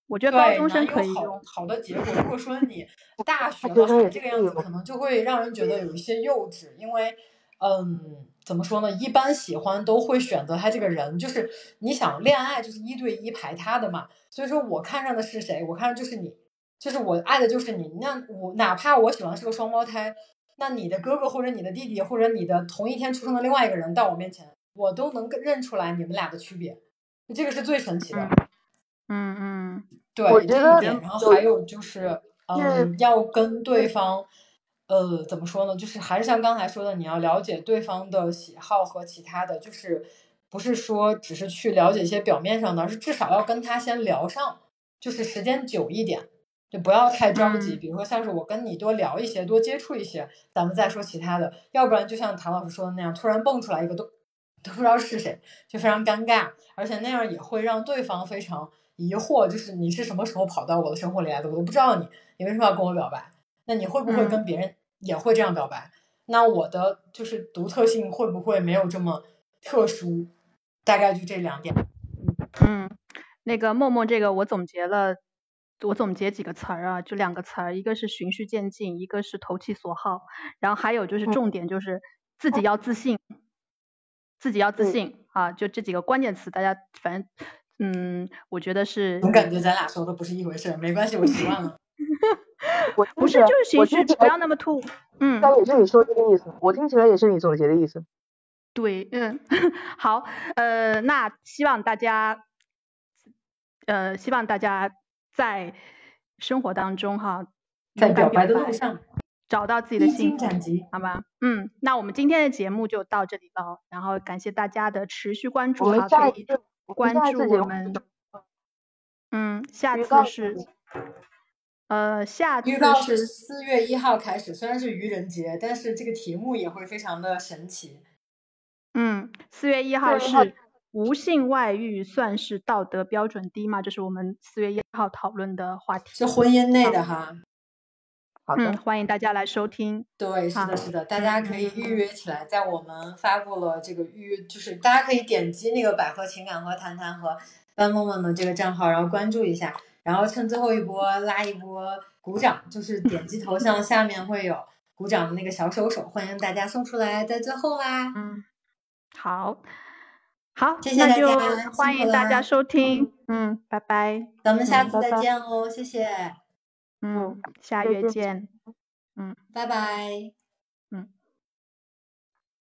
我觉得高中生可以用好的结果。如果说你大学了还这个样子，可能就会让人觉得有一些幼稚。因为，嗯，怎么说呢？一般喜欢都会选择他这个人，就是你想恋爱就是一对一排他的嘛。所以说我看上的是谁？我看上就是你，就是我爱的就是你。那我哪怕我喜欢是个双胞胎，那你的哥哥或者你的弟弟或者你的同一天出生的另外一个人到我面前，我都能认出来你们俩的区别。这个是最神奇的。嗯嗯。对，这一点，然后还有就是，嗯，要跟对方，呃，怎么说呢？就是还是像刚才说的，你要了解对方的喜好和其他的，就是不是说只是去了解一些表面上的，而是至少要跟他先聊上，就是时间久一点，就不要太着急。比如说像是我跟你多聊一些，多接触一些，咱们再说其他的。要不然就像唐老师说的那样，突然蹦出来一个都都不知道是谁，就非常尴尬，而且那样也会让对方非常。疑惑就是你是什么时候跑到我的生活里来的？我都不知道你，你为什么要跟我表白？那你会不会跟别人也会这样表白？那我的就是独特性会不会没有这么特殊？大概就这两点。嗯，那个默默这个我总结了，我总结几个词儿啊，就两个词儿，一个是循序渐进，一个是投其所好，然后还有就是重点就是自己要自信，自己要自信啊，就这几个关键词，大家反正。嗯，我觉得是。总感觉咱俩说的不是一回事，没关系，我习惯了。我不是，就是形式，不要那么突。嗯。但也是你说这个意思，我听起来也是你总结的意思。对，嗯，好，呃，那希望大家，呃，希望大家在生活当中哈，在表白的路上找到自己的披幸福。好吧？嗯，那我们今天的节目就到这里了，然后感谢大家的持续关注我们哈，可以关注我们。嗯，下次是，呃，下次预告是是四月一号开始，虽然是愚人节，但是这个题目也会非常的神奇。嗯，四月一号4月1号是无性外遇算是道德标准低吗？这是我们四月一号讨论的话题。是婚姻内的哈，好的嗯，，欢迎大家来收听。对，是的，是的，大家可以预约起来，在我们发布了这个预约，就是大家可以点击那个百合情感和谈谈和班梦梦的这个账号，然后关注一下，然后趁最后一波拉一波鼓掌，就是点击头像下面会有鼓掌的那个小手手，欢迎大家送出来，在最后啦。嗯，好，好，谢谢大那就家欢迎大家收听。嗯，拜拜。咱们下次再嗯拜拜见哦，谢谢，嗯，下月见。嗯。拜拜。